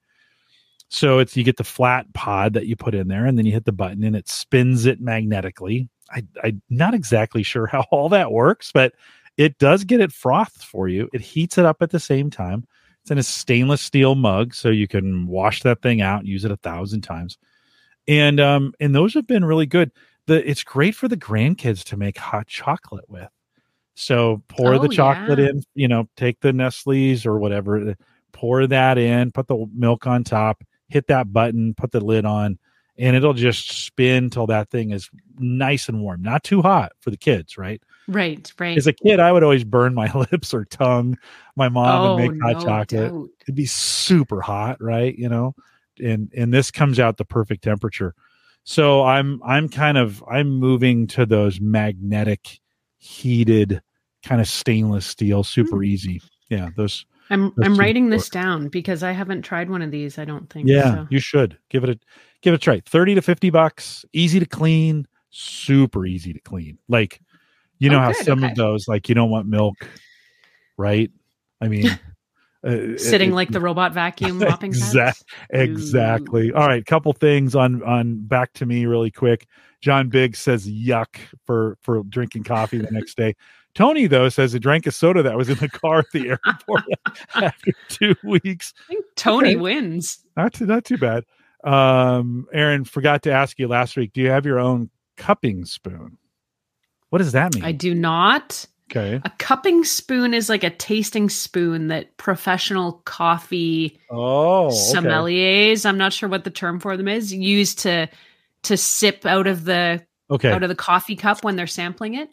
S1: so it's you get the flat pod that you put in there, and then you hit the button, and it spins it magnetically. I, I'm not exactly sure how all that works, but it does get it frothed for you. It heats it up at the same time. It's in a stainless steel mug, so you can wash that thing out, use it a thousand times. And um, and those have been really good. The it's great for the grandkids to make hot chocolate with. So pour oh, the chocolate yeah. in, you know, take the Nestle's or whatever, pour that in, put the milk on top, hit that button, put the lid on, and it'll just spin till that thing is nice and warm, not too hot for the kids, right?
S2: Right, right.
S1: As a kid, I would always burn my lips or tongue. My mom oh, would make hot no chocolate. Doubt. It'd be super hot, right? You know, and and this comes out the perfect temperature. So I'm I'm kind of I'm moving to those magnetic, heated, kind of stainless steel, super mm. easy. Yeah, those
S2: I'm I'm writing this down because I haven't tried one of these. I don't think.
S1: Yeah, so. you should give it a give it a try. Thirty to fifty bucks, easy to clean, super easy to clean. Like, you know oh, how good, some okay. of those, like you don't want milk, right? I mean,
S2: uh, sitting it, like the robot vacuum mopping.
S1: Exactly. Exactly. All right, couple things on on back to me really quick. John Biggs says yuck for for drinking coffee the next day. Tony, though, says he drank a soda that was in the car at the airport after two weeks.
S2: I think Tony okay. wins.
S1: Not too, not too bad. Um, Erin, forgot to ask you last week. Do you have your own cupping spoon? What does that mean?
S2: I do not.
S1: Okay.
S2: A cupping spoon is like a tasting spoon that professional coffee
S1: oh
S2: sommeliers, okay. I'm not sure what the term for them is, use to to sip out of the
S1: okay.
S2: out of the coffee cup when they're sampling it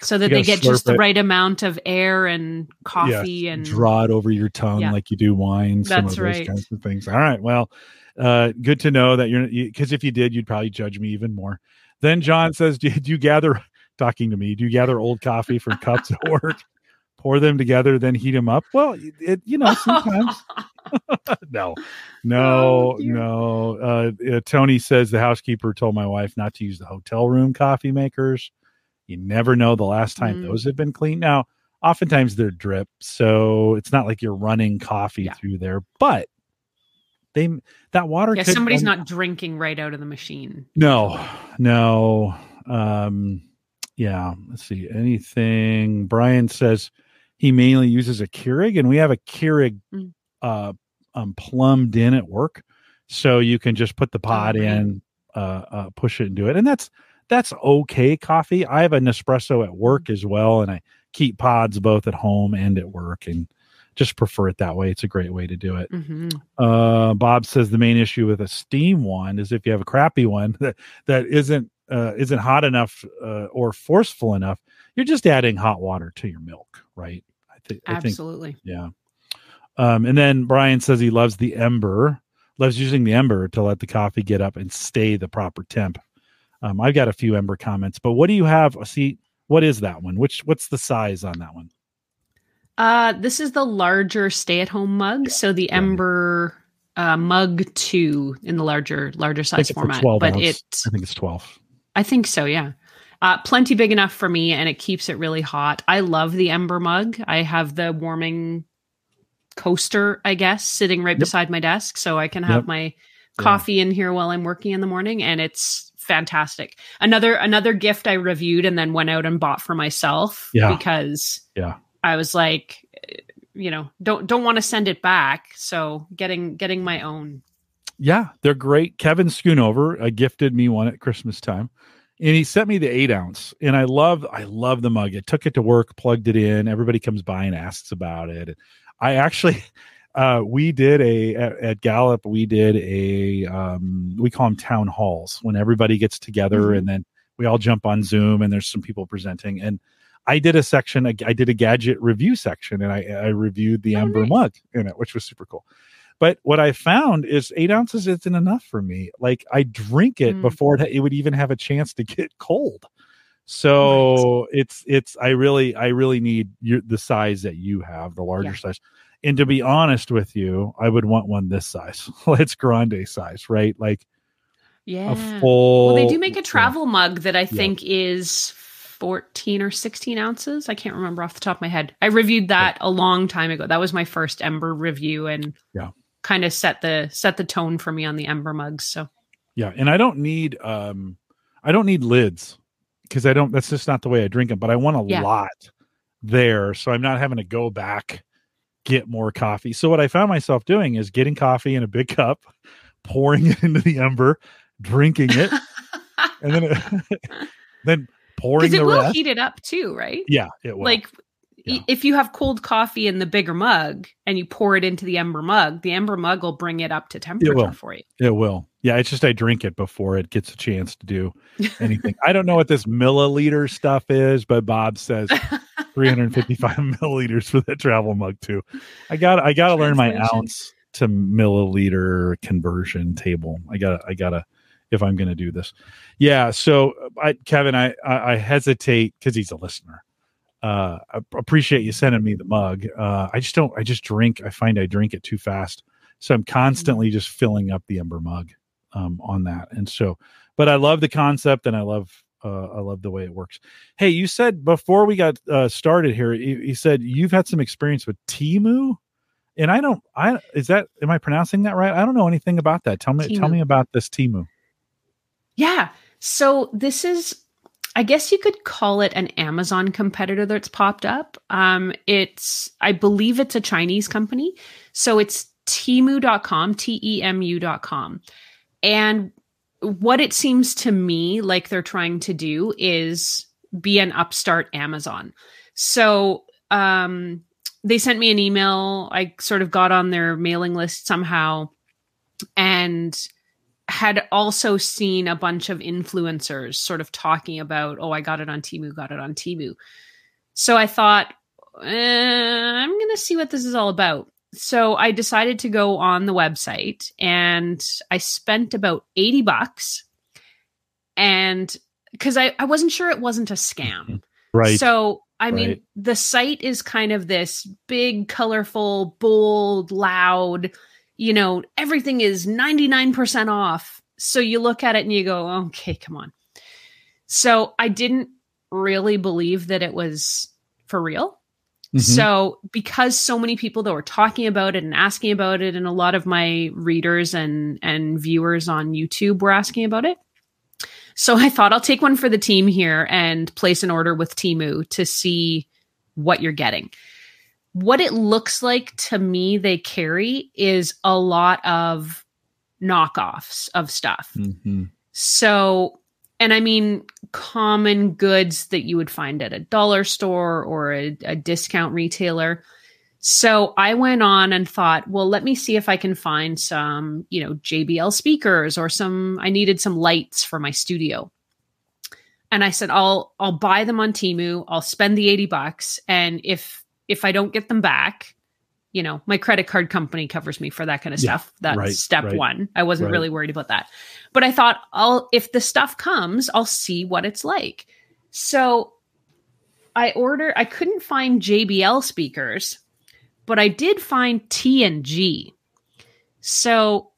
S2: so that they get just the right amount of air and coffee yeah, and
S1: draw it over your tongue yeah. like you do wine.
S2: That's some of right.
S1: kinds of things. All right. Well, uh, good to know that you're because if you did, you'd probably judge me even more. Then John says, "Do you gather?" Talking to me, do you gather old coffee from cups at work, pour them together, then heat them up? Well, it you know sometimes. no, no, oh, no. Uh, uh, Tony says the housekeeper told my wife not to use the hotel room coffee makers. You never know the last time mm. those have been cleaned. Now, oftentimes they're drip, so it's not like you're running coffee yeah. through there, but they that water.
S2: Yeah, somebody's not drinking right out of the machine.
S1: No, no. Um, yeah. Let's see. Anything? Brian says he mainly uses a Keurig, and we have a Keurig mm. uh, um, plumbed in at work, so you can just put the oh, pod oh, in, uh, uh, push it, and do it, and that's that's okay coffee. I have a Nespresso at work mm-hmm. as well, and I keep pods both at home and at work, and just prefer it that way. It's a great way to do it. Mm-hmm. Uh, Bob says the main issue with a steam wand is if you have a crappy one that that isn't uh, isn't hot enough uh, or forceful enough, you're just adding hot water to your milk, right?
S2: I, th- Absolutely.
S1: I think, yeah. Um, and then Brian says he loves the ember, loves using the ember to let the coffee get up and stay the proper temp. Um, I've got a few Ember comments, but what do you have? See, what is that one? Which what's the size on that one?
S2: Uh, this is the larger stay-at-home mug. So the. Ember uh, mug two in the larger larger size format, but ounce. it
S1: I think it's twelve.
S2: I think so. Yeah. Uh, plenty big enough for me, and it keeps it really hot. I love the Ember mug. I have the warming coaster, I guess, sitting right yep. beside my desk, so I can have yep. my coffee yeah. in here while I'm working in the morning, and it's fantastic. Another another gift I reviewed and then went out and bought for myself
S1: yeah.
S2: because
S1: yeah.
S2: I was like you know, don't don't want to send it back, so getting getting my own.
S1: Yeah, they're great. Kevin Schoonover uh, gifted me one at Christmas time and he sent me the eight ounce and i love i love the mug i took it to work plugged it in everybody comes by and asks about it i actually uh, we did a at, at, Gallup. We did a um, we call them town halls when everybody gets together mm-hmm. and then we all jump on Zoom and there's some people presenting. And I did a section, I did a gadget review section, and I, I reviewed the
S2: Oh,
S1: Ember
S2: nice.
S1: mug in it, which was super cool. But what I found is eight ounces isn't enough for me. Like I drink it
S2: Mm.
S1: before it, it would even have a chance to get cold. So it's it's I really I really need your, the size that you have, the larger
S2: Yeah.
S1: size. And to be honest with you, I would want one this size. it's grande size, right? Like
S2: Yeah.
S1: a full.
S2: well, they do make a
S1: yeah.
S2: travel mug that I think is 14 or 16 ounces. I can't remember off the top of my head. I reviewed that a long time ago. That was my first Ember review and
S1: Yeah.
S2: kind of set the set the tone for me on the Ember mugs. So
S1: Yeah, and I don't need um I don't need lids because I don't that's just not the way I drink them, but I want a
S2: Yeah.
S1: lot there so I'm not having to go back get more coffee. So what I found myself doing is getting coffee in a big cup, pouring it into the ember, drinking it, and then then pouring
S2: because it
S1: the
S2: will
S1: rest.
S2: heat it up too, right?
S1: yeah, it will.
S2: Like
S1: Yeah.
S2: if you have cold coffee in the bigger mug and you pour it into the Ember mug, the Ember mug will bring it up to temperature for you.
S1: It will. Yeah, it's just I drink it before it gets a chance to do anything. I don't know what this milliliter stuff is, but Bob says 355 milliliters for that travel mug too. I got I got to learn my ounce to milliliter conversion table. I got to I got to if I'm going to do this. Yeah, so I Kevin I I, I hesitate cuz he's a listener. Uh I appreciate you sending me the mug. Uh I just don't I just drink I find I drink it too fast. So I'm constantly just filling up the ember mug um on that. And so but I love the concept and I love uh, I love the way it works. Hey, you said before we got uh, started here, you, you said you've had some experience with Temu, and I don't. I is that am I pronouncing that right? I don't know anything about that. Tell me, tell me about this Temu.
S2: Yeah. So this is, I guess you could call it an Amazon competitor that's popped up. Um, it's, I believe it's a Chinese company. So it's Temu.com, T E M U.com. And what it seems to me like they're trying to do is be an upstart Amazon. So, um, they sent me an email. I sort of got on their mailing list somehow and had also seen a bunch of influencers sort of talking about, oh, I got it on Temu, got it on Temu. So I thought, eh, I'm going to see what this is all about. So I decided to go on the website and I spent about 80 bucks. And because I, I wasn't sure it wasn't a scam. Mm-hmm.
S1: Right.
S2: So, I mean,
S1: Right.
S2: the site is kind of this big, colorful, bold, loud, you know, everything is 99% off. So you look at it and you go, okay, come on. So I didn't really believe that it was for real.
S1: Mhm.
S2: So because so many people that were talking about it and asking about it, and a lot of my readers and and viewers on YouTube were asking about it. So I thought I'll take one for the team here and place an order with Temu to see what you're getting. What it looks like to me they carry is a lot of knockoffs of stuff.
S1: Mhm.
S2: So, and I mean, common goods that you would find at a dollar store or a, a discount retailer. So I went on and thought, well, let me see if I can find some, you know, JBL speakers or some, I needed some lights for my studio. And I said, I'll, I'll buy them on Temu. I'll spend the 80 bucks. And if, if I don't get them back, you know, my credit card company covers me for that kind of
S1: Yeah,
S2: stuff. That's
S1: right,
S2: step
S1: right,
S2: one. I wasn't
S1: right.
S2: really worried about that. But I thought, I'll if the stuff comes, I'll see what it's like. So I ordered. I couldn't find JBL speakers, but I did find T and G. So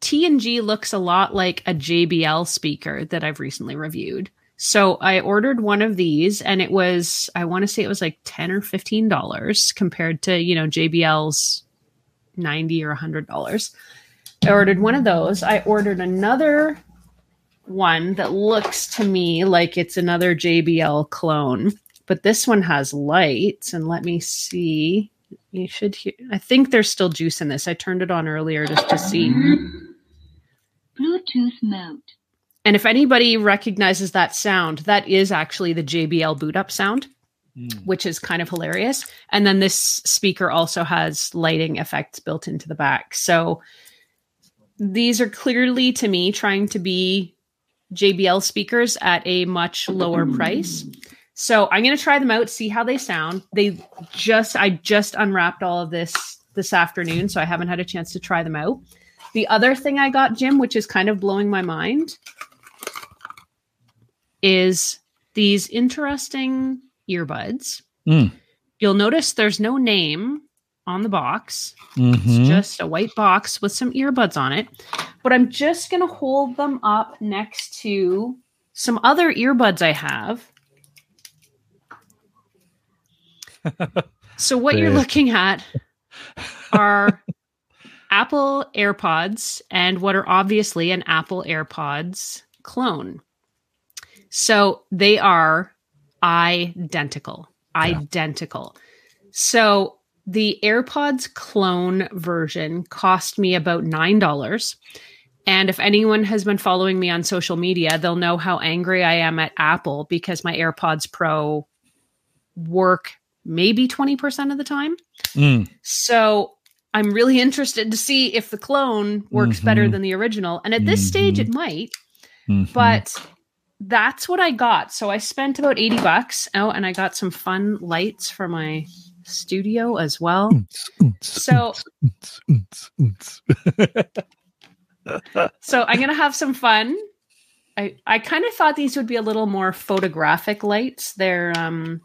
S2: T and G looks a lot like a JBL speaker that I've recently reviewed. So I ordered one of these and it was I want to say it was like 10 or 15 dollars compared to, you know, JBL's 90 or 100 dollars. I ordered one of those. I ordered another one that looks to me like it's another JBL clone, but this one has lights and let me see. You should hear I think there's still juice in this. I turned it on earlier just to see. Mm-hmm.
S3: Bluetooth mode.
S2: And if anybody recognizes that sound, that is actually the JBL boot up sound,
S1: Mm.
S2: which is kind of hilarious. And then this speaker also has lighting effects built into the back. So these are clearly to me trying to be JBL speakers at a much lower price. So I'm going to try them out, see how they sound. They just, I just unwrapped all of this this afternoon, so I haven't had a chance to try them out. The other thing I got, Jim, which is kind of blowing my mind, is these interesting earbuds.
S1: Mm.
S2: You'll notice there's no name on the box.
S1: Mhm.
S2: It's just a white box with some earbuds on it. But I'm just going to hold them up next to some other earbuds I have. so, what you're looking at are Apple AirPods and what are obviously an Apple AirPods clone. So, they are identical. Identical. So, the AirPods clone version cost me about $9. And if anyone has been following me on social media, they'll know how angry I am at Apple because my AirPods Pro work maybe 20% of the time.
S1: Mm.
S2: So I'm really interested to see if the clone works better
S1: Mhm.
S2: than the original. And at this stage, it might,
S1: Mhm.
S2: but that's what I got. So I spent about 80 bucks. Oh, and I got some fun lights for my studio as well. So so I'm gonna have some fun. I I kind of thought these would be a little more photographic lights. They're um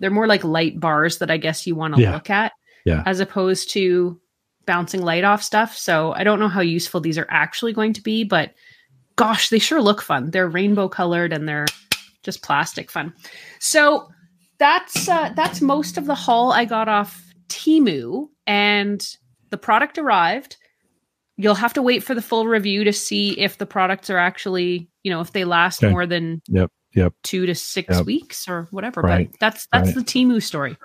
S2: they're more like light bars that I guess you want to
S1: Yeah.
S2: look at,
S1: Yeah.
S2: as opposed to bouncing light off stuff. So I don't know how useful these are actually going to be, but gosh, they sure look fun. They're rainbow colored and they're just plastic fun. So that's uh, that's most of the haul I got off Temu, and the product arrived. You'll have to wait for the full review to see if the products are actually, you know, if they last
S1: Okay.
S2: more than
S1: Yep. Yep.
S2: two to six
S1: Yep.
S2: weeks or whatever.
S1: Right.
S2: But that's that's
S1: Right.
S2: the Temu story.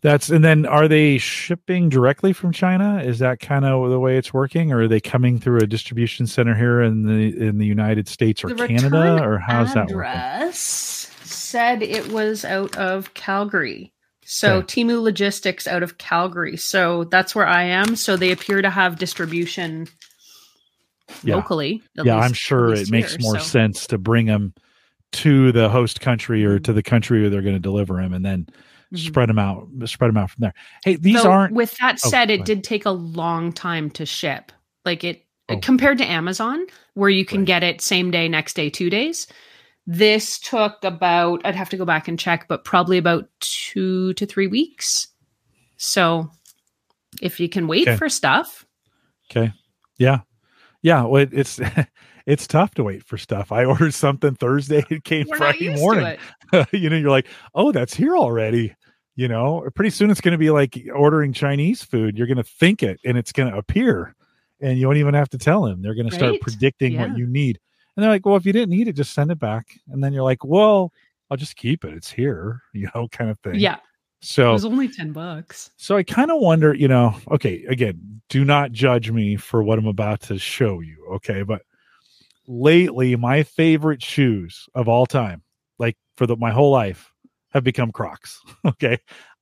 S1: That's and then are they shipping directly from China? Is that kind of the way it's working, or are they coming through a distribution center here in the in the United States or
S2: The
S1: Canada, or how's that working?
S2: said it was out of Calgary. So
S1: Okay.
S2: Temu Logistics out of Calgary. So that's where I am. So they appear to have distribution
S1: Yeah.
S2: locally.
S1: yeah,
S2: least-
S1: I'm sure it makes more
S2: so-
S1: sense to bring them to the host country or to the country where they're going to deliver them, and then
S2: Mhm.
S1: spread them out, spread them out from there. Hey, these
S2: Though,
S1: aren't.
S2: With that
S1: Oh,
S2: said,
S1: go
S2: it did take a long time to ship. Like it
S1: Oh.
S2: compared to Amazon, where you can
S1: Right.
S2: get it same day, next day, two days. This took about I'd have to go back and check, but probably about two to three weeks. So if you can wait
S1: Okay.
S2: for stuff,
S1: Okay. Yeah. Yeah. Well, it, it's it's tough to wait for stuff. I ordered something Thursday. Uh, it came
S2: we're
S1: Friday morning. you know, you're like, oh, that's here already. You know, pretty soon it's going to be like ordering Chinese food. You're going to think it and it's going to appear, and you don't even have to tell them. They're going to start predicting
S2: Yeah.
S1: what you need. And they're like, well, if you didn't need it, just send it back. And then you're like, well, I'll just keep it. It's here, you know, kind of thing.
S2: Yeah,
S1: So it
S2: was only ten bucks.
S1: so I kind of wonder, you know, okay, again, do not judge me for what I'm about to show you, okay? But lately, my favorite shoes of all time, like for the, my whole life, have become Crocs. Okay.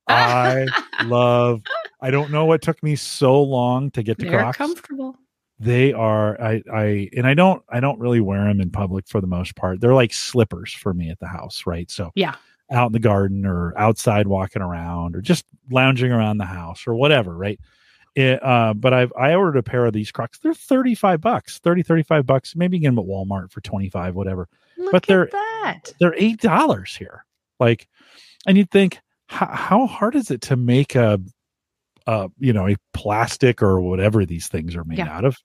S1: I love, I don't know what took me so long to get to
S2: They're
S1: Crocs.
S2: comfortable.
S1: they are, I, I, and I don't, I don't really wear them in public for the most part. They're like slippers for me at the house, right? So,
S2: Yeah.
S1: out in the garden or outside walking around or just lounging around the house or whatever, right? It, uh, but I've I ordered a pair of these Crocs. They're 35 bucks, 30, 35 bucks. Maybe you get them at Walmart for 25, whatever.
S2: Look
S1: But they're-
S2: at that.
S1: They're eight dollars here. Like, and you'd think, how, how hard is it to make a, uh, you know, a plastic or whatever these things are made
S2: Yeah.
S1: out of?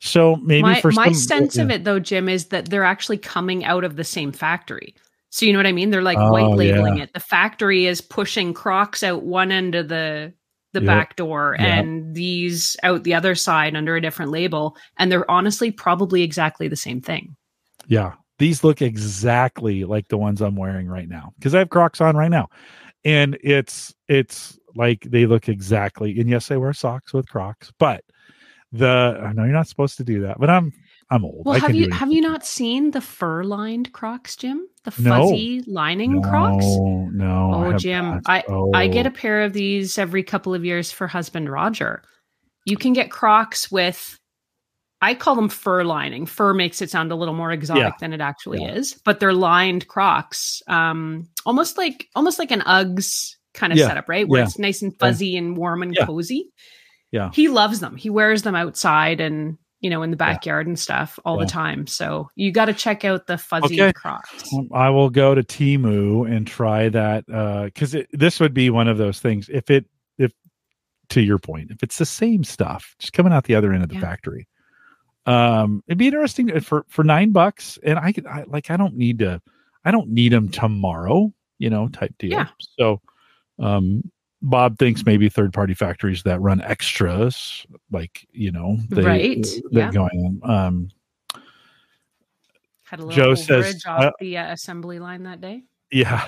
S1: So maybe
S2: my,
S1: for
S2: my
S1: some,
S2: sense of it though jim is that they're actually coming out of the same factory so you know what i mean they're like
S1: Oh,
S2: white labeling
S1: yeah.
S2: it the factory is pushing crocs out one end of the the
S1: Yep.
S2: back door
S1: Yep.
S2: and these out the other side under a different label and they're honestly probably exactly the same thing
S1: Yeah. These look exactly like the ones I'm wearing right now because I have Crocs on right now. And it's it's like they look exactly and yes, I wear socks with Crocs, but the I know you're not supposed to do that, but I'm I'm old.
S2: well
S1: I
S2: have you have you not seen the fur lined crocs jim the
S1: No.
S2: fuzzy lining
S1: no,
S2: crocs
S1: No,
S2: Oh,
S1: have
S2: Jim,
S1: not.
S2: I I get
S1: Oh,
S2: a pair of these every couple of years for husband Roger. You can get Crocs with I call them fur lining. Fur makes it sound a little more exotic yeah. than it actually
S1: yeah.
S2: is, but they're lined Crocs, um, almost like almost like an UGGs kind of
S1: Yeah.
S2: setup, right? Where it's nice and fuzzy and warm and cozy.
S1: Yeah.
S2: He loves them. He wears them outside and you know in the backyard and stuff all
S1: Yeah.
S2: the time. So you got to check out the fuzzy
S1: Okay.
S2: Crocs.
S1: Um, I will go to Temu and try that Uh because this would be one of those things. If it, if to your point, if it's the same stuff, just coming out the other end of the
S2: Yeah.
S1: factory, um, it'd be interesting uh, for for nine bucks. And I could, I like, I don't need to, I don't need them tomorrow, you know, type deal.
S2: Yeah.
S1: So, um, Bob thinks maybe third party factories that run extras, like you know, they,
S2: Right,
S1: they're
S2: yeah.
S1: going. Um,
S2: Had a little
S1: Joe
S2: overage
S1: says,
S2: off
S1: uh,
S2: the uh, assembly line that day.
S1: Yeah.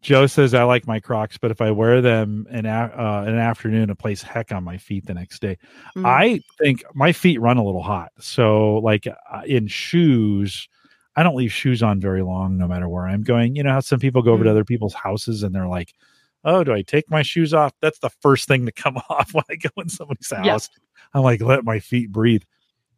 S1: Joe says I like my Crocs, but if I wear them in a, uh, in an afternoon, it plays heck on my feet the next day.
S2: Mm.
S1: I think my feet run a little hot, so like uh, in shoes, I don't leave shoes on very long, no matter where I'm going. You know how some people go over to
S2: Mm.
S1: other people's houses and they're like, "Oh, do I take my shoes off?" That's the first thing to come off when I go in somebody's house. I'm like, let my feet breathe.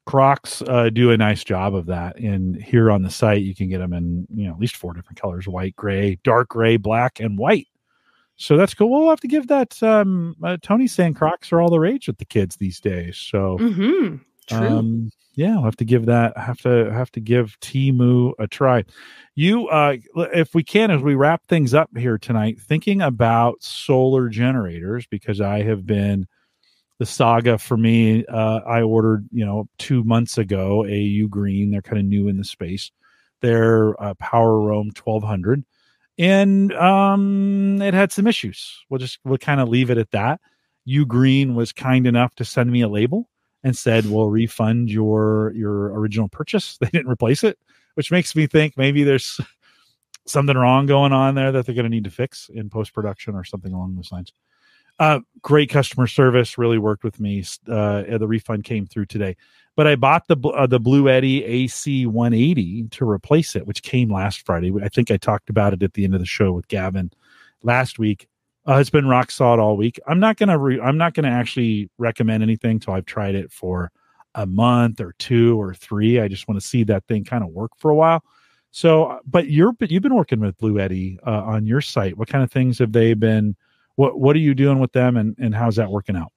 S1: Crocs uh, do a nice job of that. And here on the site, you can get them in you know at least four different colors: white, gray, dark gray, black, and white. So that's cool. We'll have to give that. Um, uh, Tony saying Crocs are all the rage with the kids these days. So
S2: Mm-hmm. True.
S1: um, yeah, we'll have to give that. Have to have to give Temu a try. You, uh, if we can, as we wrap things up here tonight, thinking about solar generators because I have been the saga for me. Uh, I ordered, you know, two months ago a UGREEN. They're kind of new in the space. They're uh, Power Roam twelve hundred, and um, it had some issues. We'll just we'll kind of leave it at that. UGREEN was kind enough to send me a label and said we'll refund your your original purchase. They didn't replace it, which makes me think maybe there's something wrong going on there that they're going to need to fix in post production or something along those lines. Uh, great customer service, really worked with me. Uh, the refund came through today, but I bought the uh, the Bluetti AC 180 to replace it, which came last Friday. I think I talked about it at the end of the show with Gavin last week. Uh, it's been rock solid all week. I'm not gonna re- I'm not gonna actually recommend anything till I've tried it for a month or two or three. I just want to see that thing kind of work for a while. So, but you're but you've been working with Bluetti uh, on your site. What kind of things have they been? What what are you doing with them, and and how's that working out?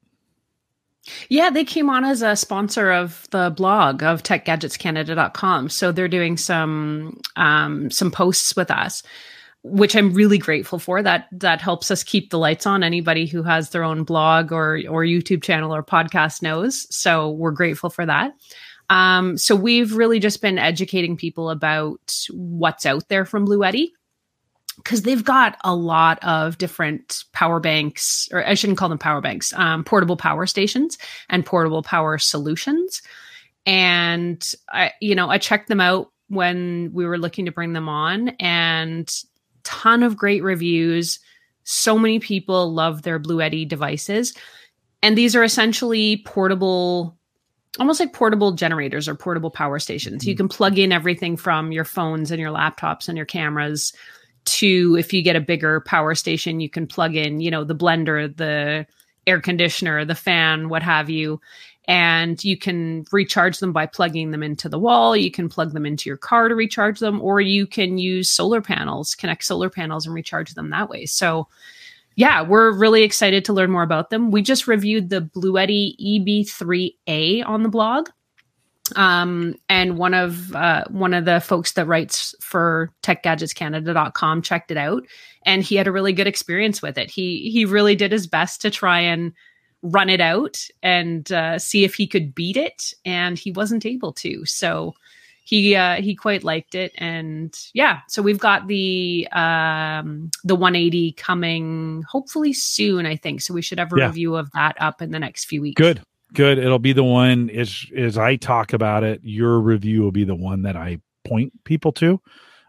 S2: Yeah, they came on as a sponsor of the blog of techgadgetscanada.com. So they're doing some um, some posts with us, which I'm really grateful for. That that helps us keep the lights on. Anybody who has their own blog or or YouTube channel or podcast knows. So we're grateful for that. Um, so we've really just been educating people about what's out there from Bluetti because they've got a lot of different power banks, or I shouldn't call them power banks, um, portable power stations and portable power solutions. And I, you know, I checked them out when we were looking to bring them on, and ton of great reviews. So many people love their Bluetti devices, and these are essentially portable almost like portable generators or portable power stations. You mm-hmm. can plug in everything from your phones and your laptops and your cameras to if you get a bigger power station, you can plug in, you know, the blender, the air conditioner, the fan, what have you. And you can recharge them by plugging them into the wall. You can plug them into your car to recharge them, or you can use solar panels, connect solar panels and recharge them that way. So, yeah, we're really excited to learn more about them. We just reviewed the Bluetti EB3A on the blog. Um, and one of uh, one of the folks that writes for techgadgetscanada.com checked it out and he had a really good experience with it. He he really did his best to try and run it out and uh, see if he could beat it and he wasn't able to. So he uh, he quite liked it and yeah so we've got the um the 180 coming hopefully soon i think so we should have a
S1: Yeah.
S2: review of that up in the next few weeks
S1: Good, good. It'll be the one as as I talk about it. Your review will be the one that I point people to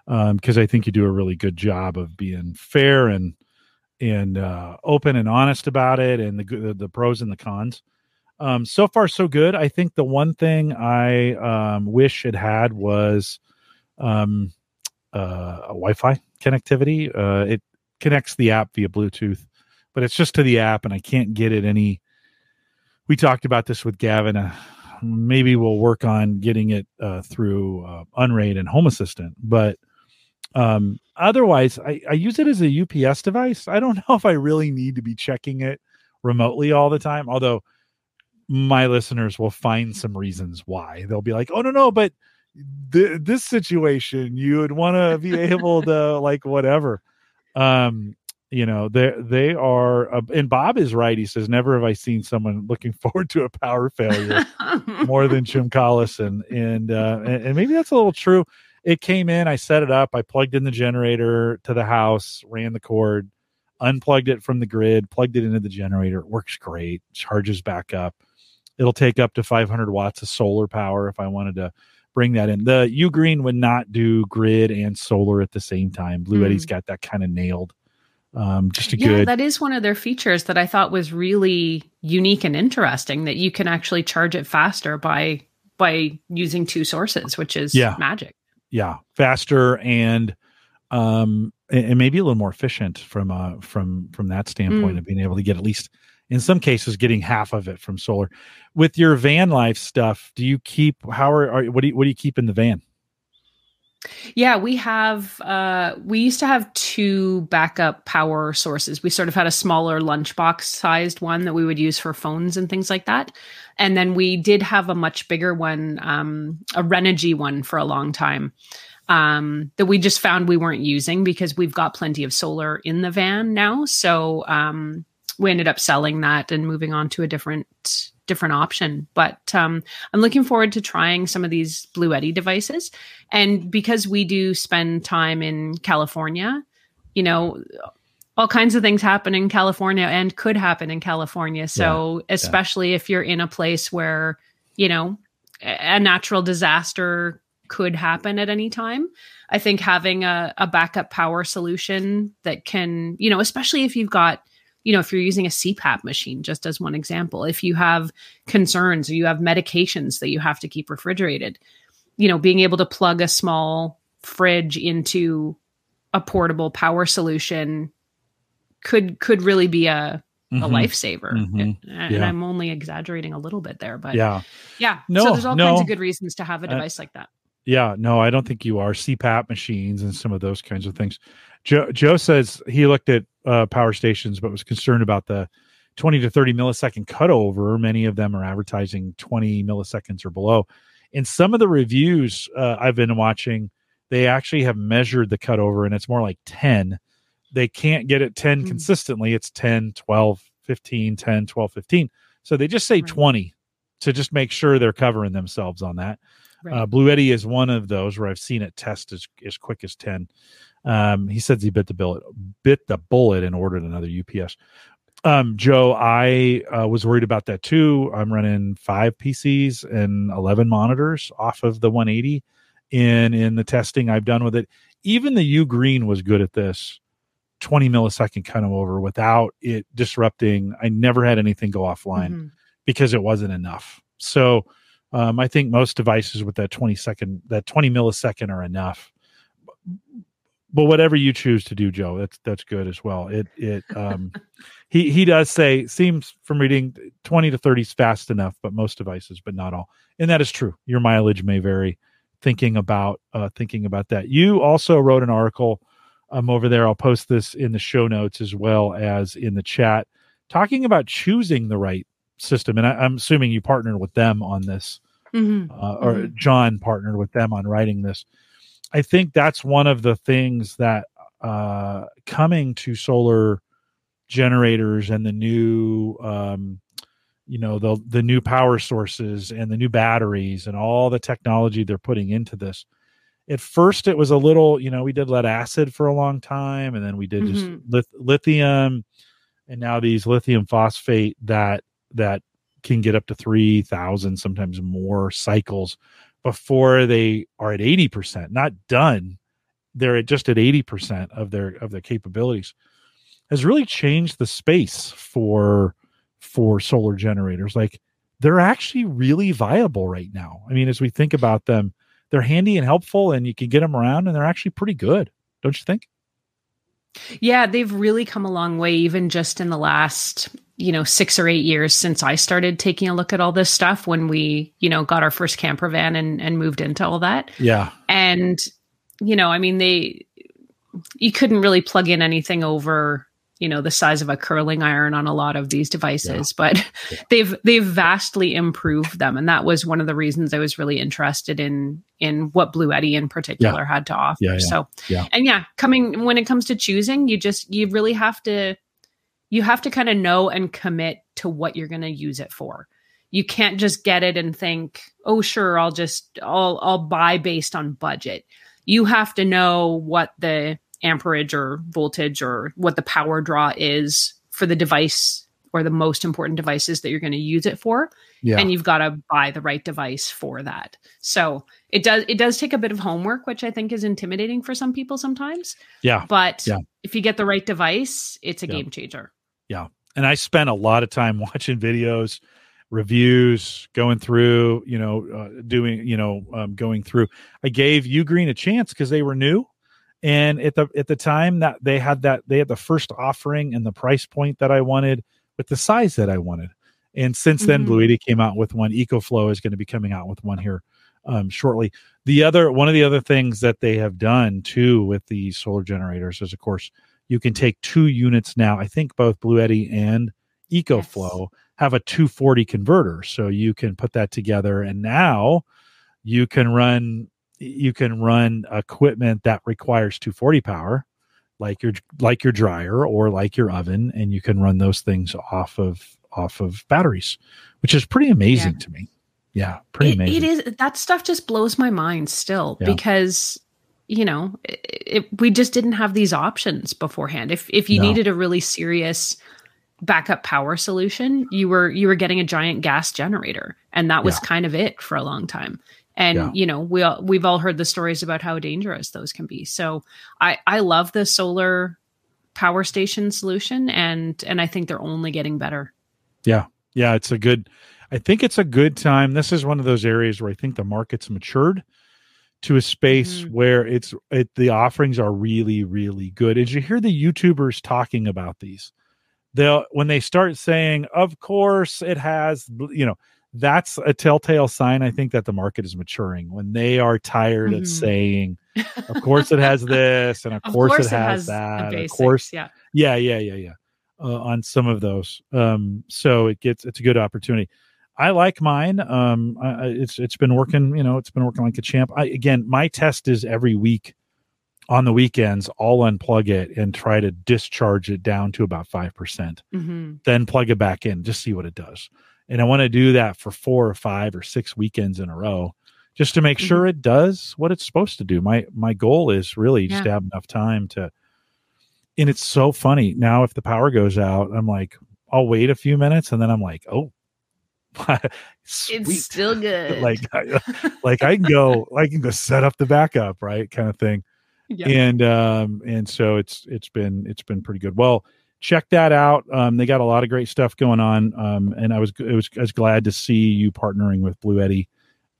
S1: because I think you do a really good job of being fair and and uh, open and honest about it and the the, pros and the cons. Um, so far, so good. I think the one thing I um, wish it had was um, uh, a Wi-Fi connectivity. Uh, it connects the app via Bluetooth, but it's just to the app, and I can't get it any. We talked about this with Gavin a, maybe we'll work on getting it uh, through uh, Unraid and Home Assistant. But um, otherwise, I, I use it as a UPS device. I don't know if I really need to be checking it remotely all the time. Although my listeners will find some reasons why they'll be like, "Oh no, no," but th- this situation, you would want to be able to like whatever. Um, you know they they are uh, and bob is right he says never have i seen someone looking forward to a power failure more than jim collison and uh and, and, maybe that's a little true it came in i set it up i plugged in the generator to the house ran the cord unplugged it from the grid plugged it into the generator it works great charges back up it'll take up to 500 watts of solar power if i wanted to bring that in the ugreen would not do grid and solar at the same time blue mm. eddy's got that kind of nailed um, just a
S2: yeah,
S1: good.
S2: that is one of their features that I thought was really unique and interesting. That you can actually charge it faster by by using two sources, which is yeah. magic.
S1: Yeah, faster and um and maybe a little more efficient from uh from from that standpoint mm. of being able to get at least in some cases getting half of it from solar with your van life stuff do you keep how are, are what do you what do you keep in the van
S2: yeah, we have. Uh, we used to have two backup power sources. We sort of had a smaller lunchbox sized one that we would use for phones and things like that, and then we did have a much bigger one, um, a Renogy one, for a long time. Um, that we just found we weren't using because we've got plenty of solar in the van now. So um, we ended up selling that and moving on to a different different option. But um, I'm looking forward to trying some of these Bluetti devices. And because we do spend time in California, you know, all kinds of things happen in California and could happen in California. So, yeah, especially yeah. if you're in a place where, you know, a natural disaster could happen at any time. I think having a, a backup power solution that can, you know, especially if you've got you know, if you're using a CPAP machine, just as one example, if you have concerns or you have medications that you have to keep refrigerated, you know, being able to plug a small fridge into a portable power solution could could really be a mm-hmm. a lifesaver. Mm-hmm. And, and yeah. I'm only exaggerating a little bit there, but
S1: yeah,
S2: yeah. No, so there's all no. kinds of good reasons to have a device uh, like that.
S1: Yeah, no, I don't think you are. CPAP machines and some of those kinds of things. Joe, Joe says he looked at uh, power stations, but was concerned about the 20 to 30 millisecond cutover. Many of them are advertising 20 milliseconds or below. In some of the reviews uh, I've been watching, they actually have measured the cutover and it's more like 10. They can't get it 10 mm-hmm. consistently. It's 10, 12, 15, 10, 12, 15. So they just say right. 20 to just make sure they're covering themselves on that. Right. Uh, Bluetti is one of those where I've seen it test as, as quick as 10. Um, he says he bit the bullet, bit the bullet, and ordered another UPS. Um, Joe, I uh, was worried about that too. I'm running five PCs and 11 monitors off of the 180 in in the testing I've done with it. Even the UGREEN was good at this 20 millisecond kind of over without it disrupting. I never had anything go offline mm-hmm. because it wasn't enough. So um, I think most devices with that 20 second, that 20 millisecond are enough but whatever you choose to do, Joe, that's that's good as well. It it um he he does say seems from reading 20 to 30 is fast enough, but most devices, but not all. And that is true. Your mileage may vary. Thinking about uh thinking about that. You also wrote an article um over there. I'll post this in the show notes as well as in the chat, talking about choosing the right system. And I, am assuming you partnered with them on this, mm-hmm. uh, or mm-hmm. John partnered with them on writing this. I think that's one of the things that uh, coming to solar generators and the new, um, you know, the the new power sources and the new batteries and all the technology they're putting into this. At first, it was a little, you know, we did lead acid for a long time, and then we did mm-hmm. just lith- lithium, and now these lithium phosphate that that can get up to three thousand, sometimes more cycles before they are at 80%, not done. They're at just at 80% of their of their capabilities has really changed the space for for solar generators. Like they're actually really viable right now. I mean, as we think about them, they're handy and helpful and you can get them around and they're actually pretty good. Don't you think?
S2: Yeah, they've really come a long way, even just in the last you know, six or eight years since I started taking a look at all this stuff when we, you know, got our first camper van and, and moved into all that.
S1: Yeah.
S2: And, you know, I mean, they, you couldn't really plug in anything over, you know, the size of a curling iron on a lot of these devices, yeah. but yeah. they've, they've vastly improved them. And that was one of the reasons I was really interested in, in what Bluetti in particular yeah. had to offer. So, yeah. And yeah, coming, when it comes to choosing, you just, you really have to, you have to kind of know and commit to what you're going to use it for. You can't just get it and think, "Oh, sure, I'll just I'll I'll buy based on budget." You have to know what the amperage or voltage or what the power draw is for the device or the most important devices that you're going to use it for. Yeah. And you've got to buy the right device for that. So it does it does take a bit of homework, which I think is intimidating for some people sometimes.
S1: Yeah.
S2: But
S1: yeah.
S2: if you get the right device, it's a yeah. game changer.
S1: Yeah. And I spent a lot of time watching videos, reviews, going through, you know, uh, doing, you know, um, going through. I gave Ugreen a chance because they were new. And at the at the time that they had that they had the first offering and the price point that I wanted with the size that I wanted. And since then, mm-hmm. Bluetti came out with one. EcoFlow is going to be coming out with one here um, shortly. The other one of the other things that they have done too with the solar generators is, of course, you can take two units now. I think both Bluetti and EcoFlow yes. have a 240 converter, so you can put that together, and now you can run you can run equipment that requires 240 power, like your like your dryer or like your oven, and you can run those things off of off of batteries, which is pretty amazing yeah. to me. Yeah, pretty
S2: it,
S1: amazing.
S2: It is that stuff just blows my mind still yeah. because you know, it, it, we just didn't have these options beforehand. If if you no. needed a really serious backup power solution, you were you were getting a giant gas generator, and that was yeah. kind of it for a long time. And yeah. you know, we all, we've all heard the stories about how dangerous those can be. So I I love the solar power station solution, and and I think they're only getting better.
S1: Yeah, yeah, it's a good. I think it's a good time. This is one of those areas where I think the market's matured to a space mm-hmm. where it's it, the offerings are really really good. As you hear the youtubers talking about these. They'll when they start saying of course it has you know that's a telltale sign i think that the market is maturing when they are tired mm-hmm. of saying of course it has this and of, of course, course, it has, has that basics, of course
S2: yeah.
S1: Yeah yeah yeah yeah uh, on some of those. Um so it gets it's a good opportunity I like mine. Um, I, it's it's been working. You know, it's been working like a champ. I again, my test is every week on the weekends. I'll unplug it and try to discharge it down to about five percent. Mm-hmm. Then plug it back in, just see what it does. And I want to do that for four or five or six weekends in a row, just to make mm-hmm. sure it does what it's supposed to do. My my goal is really just yeah. to have enough time to. And it's so funny now. If the power goes out, I'm like, I'll wait a few minutes, and then I'm like, oh
S2: it's still good.
S1: Like, like I can go, I can go set up the backup, right, kind of thing. Yeah. And um, and so it's it's been it's been pretty good. Well, check that out. Um, they got a lot of great stuff going on. Um, and I was it was I was glad to see you partnering with Bluetti,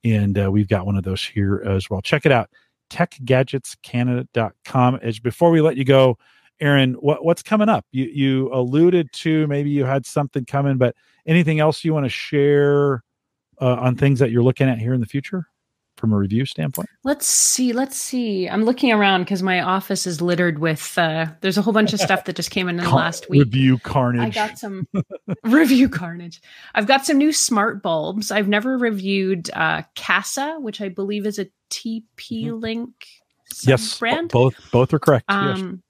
S1: and uh, we've got one of those here as well. Check it out, techgadgetscanada.com. As before we let you go, Erin, what what's coming up? You you alluded to maybe you had something coming, but anything else you want to share uh, on things that you're looking at here in the future from a review standpoint?
S2: Let's see. Let's see. I'm looking around because my office is littered with. Uh, there's a whole bunch of stuff that just came in, in the last week.
S1: Review carnage. I
S2: got some review carnage. I've got some new smart bulbs. I've never reviewed uh, Kasa, which I believe is a TP Link.
S1: Mm-hmm. Yes, brand. Both both are correct.
S2: Um,
S1: yes.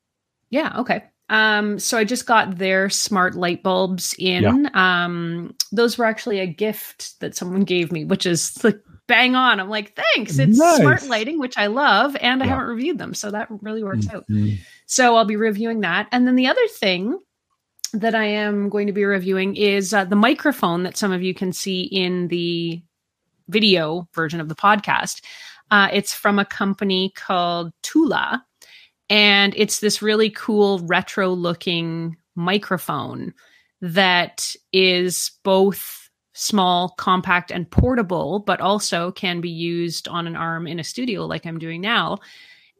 S2: Yeah. Okay. Um, so I just got their smart light bulbs in. Yeah. Um, those were actually a gift that someone gave me, which is like bang on. I'm like, thanks. It's nice. smart lighting, which I love, and I haven't reviewed them, so that really works mm-hmm. out. So I'll be reviewing that. And then the other thing that I am going to be reviewing is uh, the microphone that some of you can see in the video version of the podcast. Uh, it's from a company called Tula and it's this really cool retro looking microphone that is both small, compact, and portable, but also can be used on an arm in a studio like I'm doing now.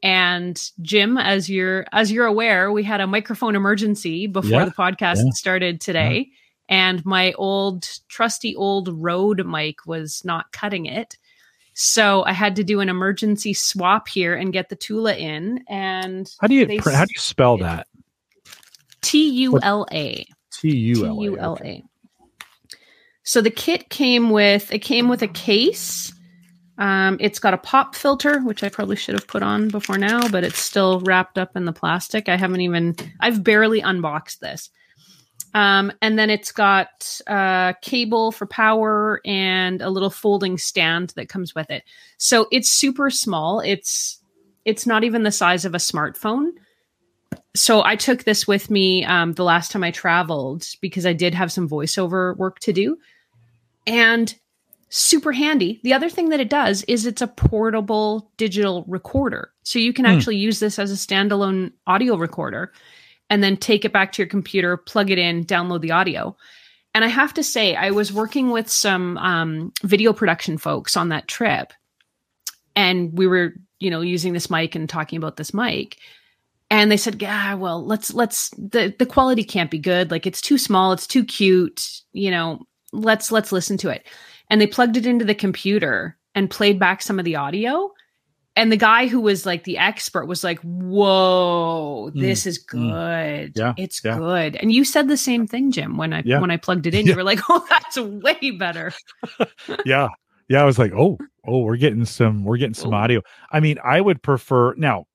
S2: And Jim, as you're as you're aware, we had a microphone emergency before yeah, the podcast yeah, started today. and my old trusty old Rode mic was not cutting it. So I had to do an emergency swap here and get the Tula in. And
S1: how do you they, how do you spell that?
S2: T U L A.
S1: T U L A.
S2: So the kit came with it came with a case. Um, it's got a pop filter, which I probably should have put on before now, but it's still wrapped up in the plastic. I haven't even I've barely unboxed this. Um, and then it's got a uh, cable for power and a little folding stand that comes with it. So it's super small. It's it's not even the size of a smartphone. So I took this with me um, the last time I traveled because I did have some voiceover work to do, and super handy. The other thing that it does is it's a portable digital recorder, so you can mm. actually use this as a standalone audio recorder and then take it back to your computer, plug it in, download the audio. And I have to say, I was working with some um, video production folks on that trip, and we were, you know, using this mic and talking about this mic. And they said, "Yeah, well, let's let's the the quality can't be good. Like it's too small, it's too cute. You know, let's let's listen to it." And they plugged it into the computer and played back some of the audio and the guy who was like the expert was like, "Whoa, mm, this mm, is good. Mm, yeah, it's yeah. good." And you said the same thing, Jim, when I yeah. when I plugged it in. Yeah. You were like, "Oh, that's way better."
S1: yeah, yeah. I was like, "Oh, oh, we're getting some, we're getting some Ooh. audio." I mean, I would prefer now.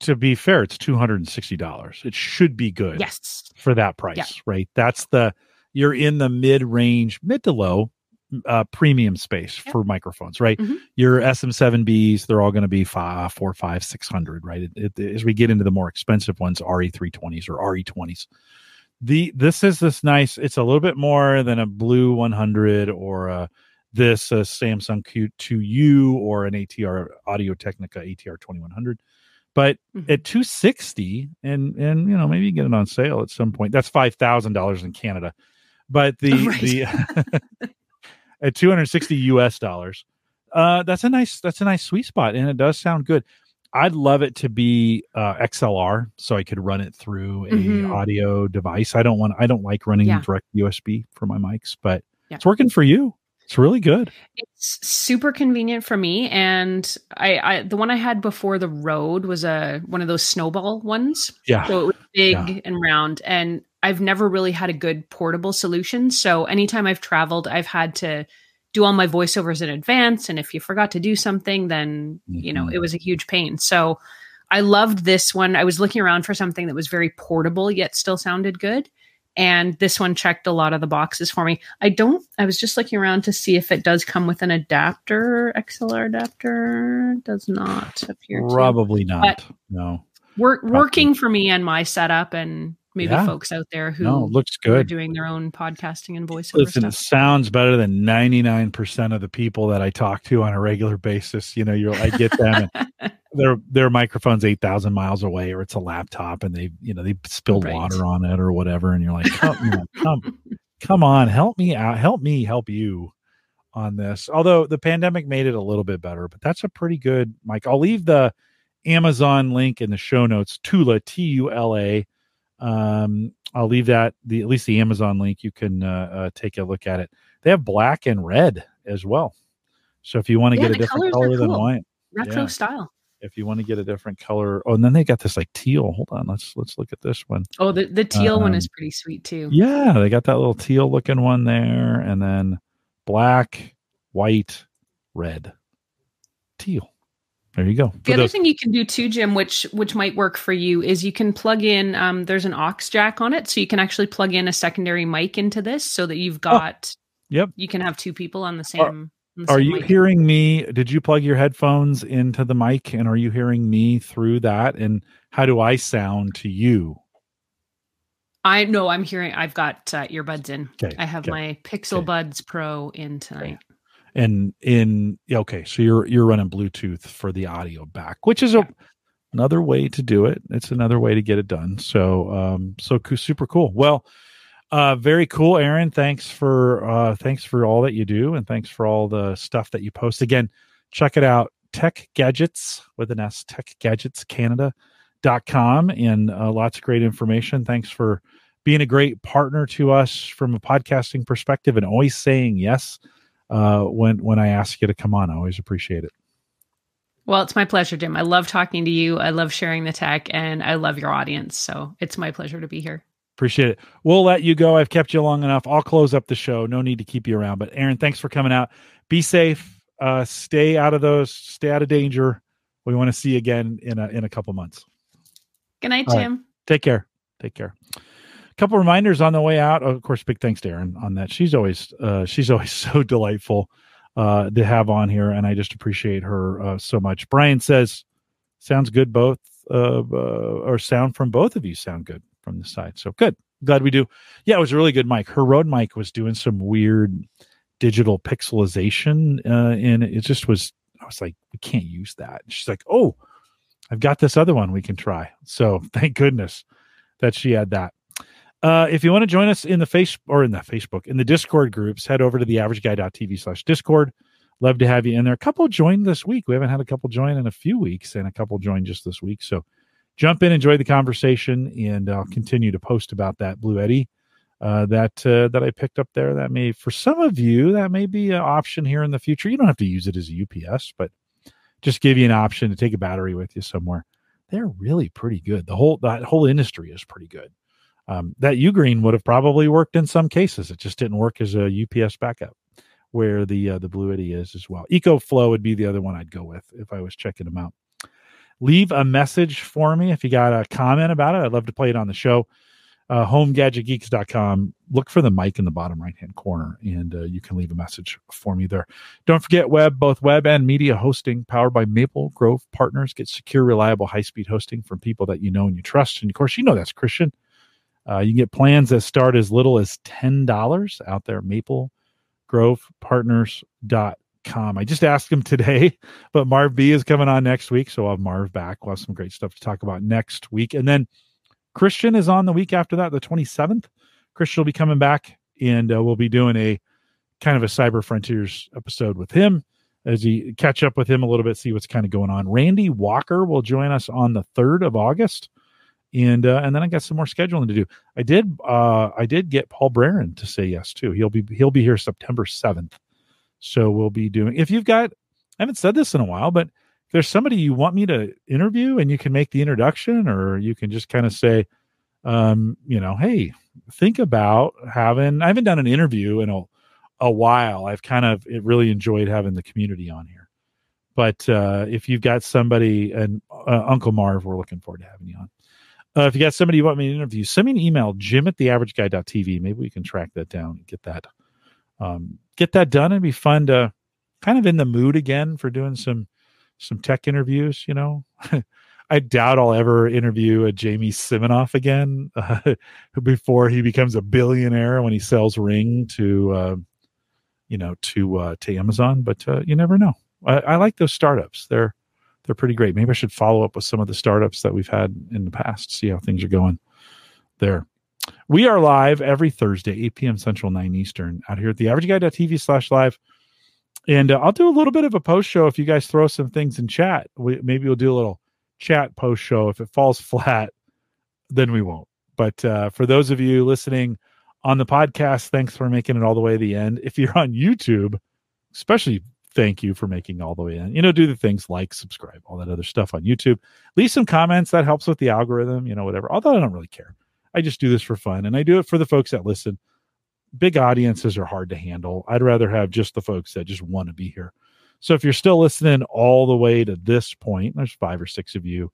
S1: To be fair, it's two hundred and sixty dollars. It should be good,
S2: yes,
S1: for that price, right? That's the you're in the mid range, mid to low uh, premium space yep. for microphones, right? Mm-hmm. Your SM7Bs, they're all going to be five, four, five, six hundred, right? It, it, as we get into the more expensive ones, RE320s or RE20s, the this is this nice. It's a little bit more than a Blue 100 or a this a Samson Q2U or an ATR Audio Technica ATR 2100. But mm-hmm. at 260 and and you know maybe you get it on sale at some point. That's five thousand dollars in Canada. But the right. the at 260 US dollars. Uh, that's a nice that's a nice sweet spot, and it does sound good. I'd love it to be uh, XLR, so I could run it through a mm-hmm. audio device. I don't want I don't like running yeah. direct USB for my mics, but yeah. it's working for you. It's really good.
S2: It's super convenient for me, and I, I the one I had before the Rode was a one of those snowball ones.
S1: Yeah,
S2: so it was big yeah. and round, and I've never really had a good portable solution. So anytime I've traveled, I've had to do all my voiceovers in advance. And if you forgot to do something, then, mm-hmm. you know, it mm-hmm. was a huge pain. So I loved this one. I was looking around for something that was very portable yet still sounded good. And this one checked a lot of the boxes for me. I don't, I was just looking around to see if it does come with an adapter, XLR adapter. Does not appear
S1: Probably to. not. But no.
S2: Work, working for me and my setup and maybe yeah. folks out there who
S1: no, looks good.
S2: are doing their own podcasting and voiceover.
S1: Listen,
S2: stuff.
S1: it sounds better than ninety nine percent of the people that I talk to on a regular basis. You know, you're I get them and their their microphone's eight thousand miles away, or it's a laptop, and they you know they spilled right. water on it or whatever, and you're like, come, you know, come, come on, help me out, help me help you on this. Although the pandemic made it a little bit better, but that's a pretty good mic. I'll leave the Amazon link in the show notes. Tula T U L A um, I'll leave that the at least the Amazon link. You can uh, uh, take a look at it. They have black and red as well. So if you want to yeah, get a different color cool. than white,
S2: retro yeah. style.
S1: If you want to get a different color, oh, and then they got this like teal. Hold on, let's let's look at this one.
S2: Oh, the the teal um, one is pretty sweet too.
S1: Yeah, they got that little teal looking one there, and then black, white, red, teal. There you go.
S2: The other thing you can do too, Jim, which which might work for you, is you can plug in. Um, there's an aux jack on it, so you can actually plug in a secondary mic into this, so that you've oh, got. Oh,
S1: yep.
S2: You can have two people on the same. Are,
S1: the are you mic. hearing me? Did you plug your headphones into the mic, and are you hearing me through that? And how do I sound to you?
S2: I know I'm hearing. I've got uh, earbuds in. Okay, I have okay, my Pixel okay. Buds Pro in tonight
S1: and in okay so you're you're running bluetooth for the audio back which is a another way to do it. It's another way to get it done. So um so super cool. Well uh very cool Erin. Thanks for uh thanks for all that you do and thanks for all the stuff that you post. Again check it out tech gadgets with an s tech gadgets canada dot com and uh, lots of great information. Thanks for being a great partner to us from a podcasting perspective and always saying yes uh, when when I ask you to come on. I always appreciate it.
S2: Well, it's my pleasure, Jim. I love talking to you. I love sharing the tech, and I love your audience. So it's my pleasure to be here.
S1: Appreciate it. We'll let you go. I've kept you long enough. I'll close up the show. No need to keep you around. But Erin, thanks for coming out. Be safe. Uh, stay out of those. Stay out of danger. We want to see you again in a in a couple months.
S2: Good night, Jim. Right.
S1: Take care. Take care. Couple reminders on the way out. of course, big thanks to Erin on that. She's always uh, she's always so delightful uh, to have on here, and I just appreciate her uh, so much. Brian says, "Sounds good, both uh, or sound from both of you sound good from the side." So good. Glad we do. Yeah, it was a really good mic. Her Rode mic was doing some weird digital pixelization, uh, and it just was. I was like, we can't use that. She's like, oh, I've got this other one we can try. So thank goodness that she had that. Uh, if you want to join us in the face or in the Facebook, in the Discord groups, head over to the averageguy.tv slash Discord. Love to have you in there. A couple joined this week. We haven't had a couple join in a few weeks, and a couple joined just this week. So jump in, enjoy the conversation, and I'll continue to post about that Bluetti uh, that uh, that I picked up there. That may, for some of you, that may be an option here in the future. You don't have to use it as a UPS, but just give you an option to take a battery with you somewhere. They're really pretty good. The whole that whole industry is pretty good. Um, that Ugreen would have probably worked in some cases. It just didn't work as a UPS backup, where the uh, the Bluetti is as well. EcoFlow would be the other one I'd go with if I was checking them out. Leave a message for me if you got a comment about it. I'd love to play it on the show uh, homegadgetgeeks.com. Look for the mic in the bottom right hand corner, and uh, you can leave a message for me there. Don't forget web, both web and media hosting powered by Maple Grove Partners. Get secure, reliable, high speed hosting from people that you know and you trust. And of course, you know that's Christian. Uh, you can get plans that start as little as $10 out there, Maple Grove Partners.com. I just asked him today, but Marv B is coming on next week. So I'll have Marv back. We'll have some great stuff to talk about next week. And then Christian is on the week after that, the 27th. Christian will be coming back and uh, we'll be doing a kind of a Cyber Frontiers episode with him as he catch up with him a little bit, see what's kind of going on. Randy Walker will join us on the 3rd of August. And uh, and then I got some more scheduling to do. I did uh, I did get Paul Braren to say yes too. He'll be he'll be here September 7th. So we'll be doing if you've got I haven't said this in a while, but if there's somebody you want me to interview and you can make the introduction or you can just kind of say um, you know hey think about having i haven't done an interview in a, a while i've kind of really enjoyed having the community on here but uh, if you've got somebody and uh, uncle marv we're looking forward to having you on uh, if you got somebody you want me to interview send me an email jim at the average guy.tv maybe we can track that down and get that um, get that done and be fun to kind of in the mood again for doing some some tech interviews. You know, I doubt I'll ever interview a Jamie Siminoff again uh, before he becomes a billionaire when he sells Ring to, uh, you know, to uh, to Amazon. But uh, you never know. I, I, like those startups. They're they're pretty great. Maybe I should follow up with some of the startups that we've had in the past, see how things are going there. We are live every Thursday, 8 p.m. Central, 9 Eastern, out here at the averageguy.tv slash live. And uh, I'll do a little bit of a post show if you guys throw some things in chat. We, maybe we'll do a little chat post show. If it falls flat, then we won't. But uh, for those of you listening on the podcast, thanks for making it all the way to the end. If you're on YouTube, especially thank you for making all the way in. You know, do the things like subscribe, all that other stuff on YouTube. Leave some comments that helps with the algorithm, you know, whatever. Although I don't really care. I just do this for fun and I do it for the folks that listen big audiences are hard to handle. I'd rather have just the folks that just want to be here. So if you're still listening all the way to this point, there's five or six of you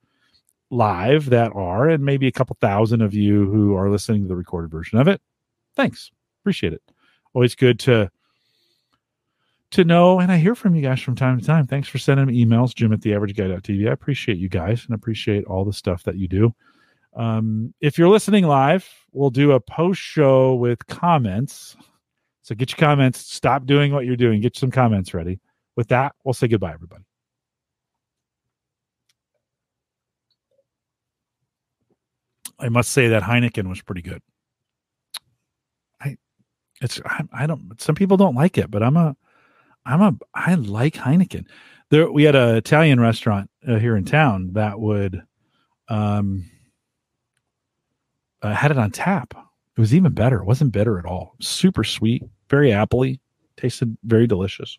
S1: live that are, and maybe a couple thousand of you who are listening to the recorded version of it. Thanks. Appreciate it. Always good to to know, and I hear from you guys from time to time. Thanks for sending me emails, Jim at the average guy.tv. I appreciate you guys and appreciate all the stuff that you do. Um, if you're listening live, we'll do a post show with comments. So get your comments. Stop doing what you're doing. Get some comments ready. With that, we'll say goodbye, everybody. I must say that Heineken was pretty good. I, it's I, I don't. Some people don't like it, but I'm a, I'm a. I like Heineken. There, we had an Italian restaurant uh, here in town that would, um, uh, had it on tap it was even better. It wasn't bitter at all. Super sweet, very appley, tasted very delicious.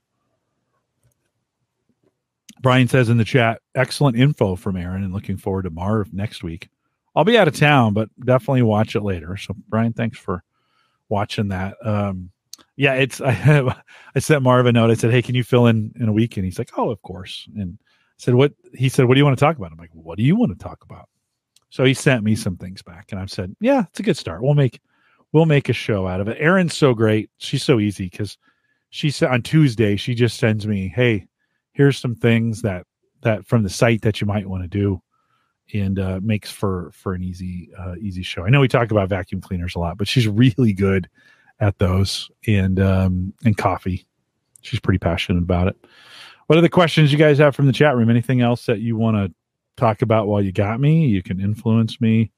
S1: Brian says in the chat, excellent info from Erin and looking forward to Marv next week. I'll be out of town, but definitely watch it later. So Brian, thanks for watching that. Um, yeah, it's I I sent Marv a note. I said, Hey, can you fill in in a week? And he's like, Oh, of course. And I said, What he said, What do you want to talk about? I'm like, What do you want to talk about? So he sent me some things back, and I've said, Yeah, it's a good start. We'll make we'll make a show out of it. Erin's so great. She's so easy because she said on Tuesday, she just sends me, Hey, here's some things that that from the site that you might want to do and uh, makes for for an easy uh, easy show. I know we talk about vacuum cleaners a lot, but she's really good at those and um, and coffee. She's pretty passionate about it. What are the questions you guys have from the chat room? Anything else that you want to talk about while you got me? You can influence me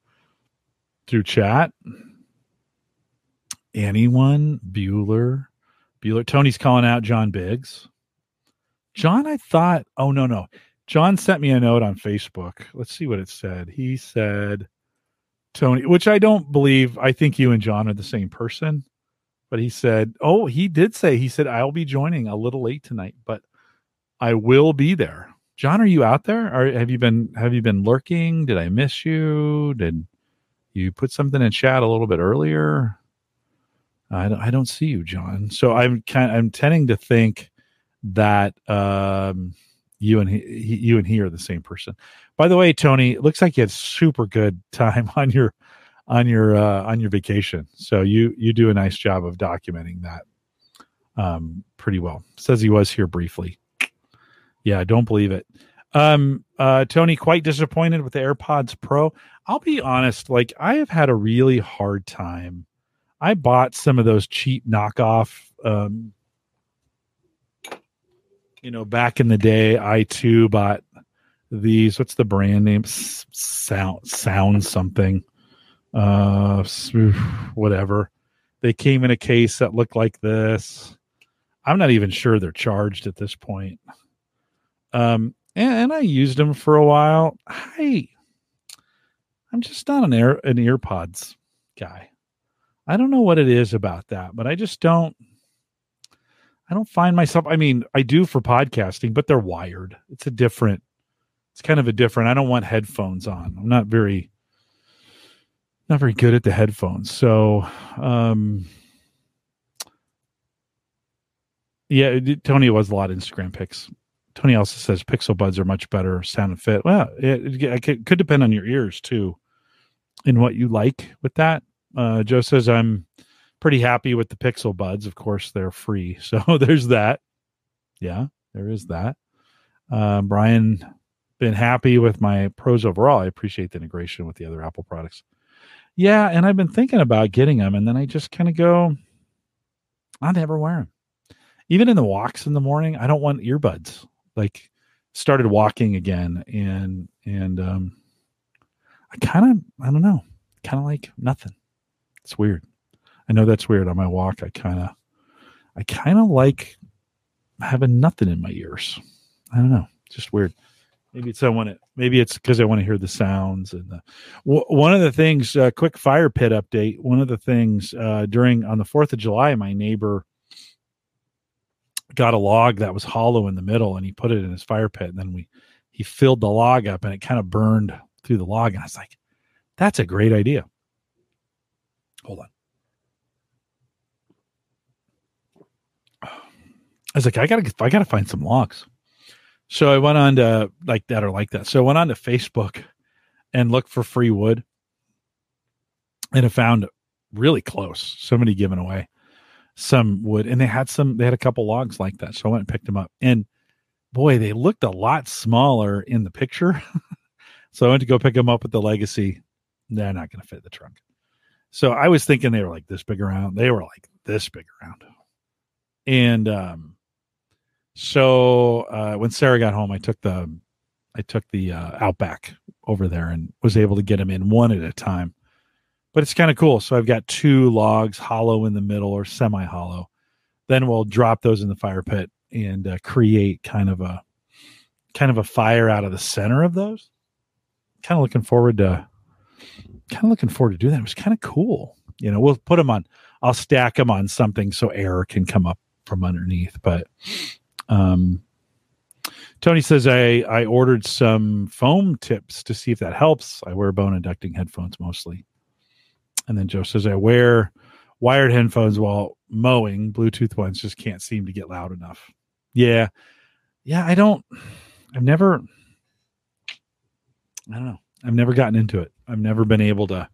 S1: through chat. Anyone? Bueller. Bueller. Tony's calling out John Biggs. John, I thought, oh, no, no. John sent me a note on Facebook. Let's see what it said. He said, Tony, which I don't believe. I think you and John are the same person. But he said, oh, he did say, he said, I'll be joining a little late tonight, but I will be there. John, are you out there? Have you been have you been lurking? Did I miss you? Did you put something in chat a little bit earlier? I don't I don't see you, John. So I'm kind I'm tending to think that um you and he, you and he are the same person. By the way, Tony, looks like you had super good time on your on your uh, on your vacation. So you you do a nice job of documenting that um, pretty well. Says he was here briefly. Yeah, I don't believe it. Um, uh, Tony, quite disappointed with the AirPods Pro. I'll be honest, like I have had a really hard time. I bought some of those cheap knockoff um, you know, back in the day, I too bought these. What's the brand name? Sound sound something. Uh, whatever. They came in a case that looked like this. I'm not even sure they're charged at this point. Um, and, and I used them for a while. I, I'm just not an air an earpods guy. I don't know what it is about that, but I just don't. I don't find myself. I mean, I do for podcasting, but they're wired. It's a different. It's kind of a different. I don't want headphones on. I'm not very, not very good at the headphones. So, um, yeah, Tony was a lot of Instagram pics. Tony also says Pixel Buds are much better sound and fit. Well, it, it, it could depend on your ears too, and what you like with that. Uh, Joe says I'm pretty happy with the Pixel Buds. Of course, they're free, so there's that. Yeah, there is that. Uh, Brian, been happy with my pros overall. I appreciate the integration with the other Apple products. Yeah, and I've been thinking about getting them, and then I just kind of go, I never wear them. Even in the walks in the morning, I don't want earbuds. Like, started walking again, and and um, I kind of I don't know, kind of like nothing. It's weird. I know that's weird. On my walk, I kind of, I kind of like having nothing in my ears. I don't know, just weird. Maybe it's I want it. Maybe it's because I want to hear the sounds and the. W- one of the things, uh, quick fire pit update. One of the things uh, during on the Fourth of July, my neighbor got a log that was hollow in the middle, and he put it in his fire pit. And then we he filled the log up, and it kind of burned through the log. And I was like, "That's a great idea." Hold on. I was like, I gotta, I gotta find some logs. So I went on to like that or like that. So I went on to Facebook and looked for free wood, and I found really close. Somebody giving away some wood, and they had some. They had a couple logs like that. So I went and picked them up, and boy, they looked a lot smaller in the picture. so I went to go pick them up at the Legacy. They're not going to fit the trunk. So I was thinking they were like this big around. They were like this big around, and um, so uh, when Sarah got home, I took the I took the uh, Outback over there and was able to get them in one at a time. But it's kind of cool. So I've got two logs, hollow in the middle or semi-hollow. Then we'll drop those in the fire pit and uh, create kind of a kind of a fire out of the center of those. Kind of looking forward to kind of looking forward to do that. It was kind of cool. You know, we'll put them on. I'll stack them on something so air can come up from underneath. But um, Tony says I I ordered some foam tips to see if that helps. I wear bone inducting headphones mostly. And then Joe says I wear wired headphones while mowing. Bluetooth ones just can't seem to get loud enough. Yeah. Yeah, I don't I've never I don't know. I've never gotten into it. I've never been able to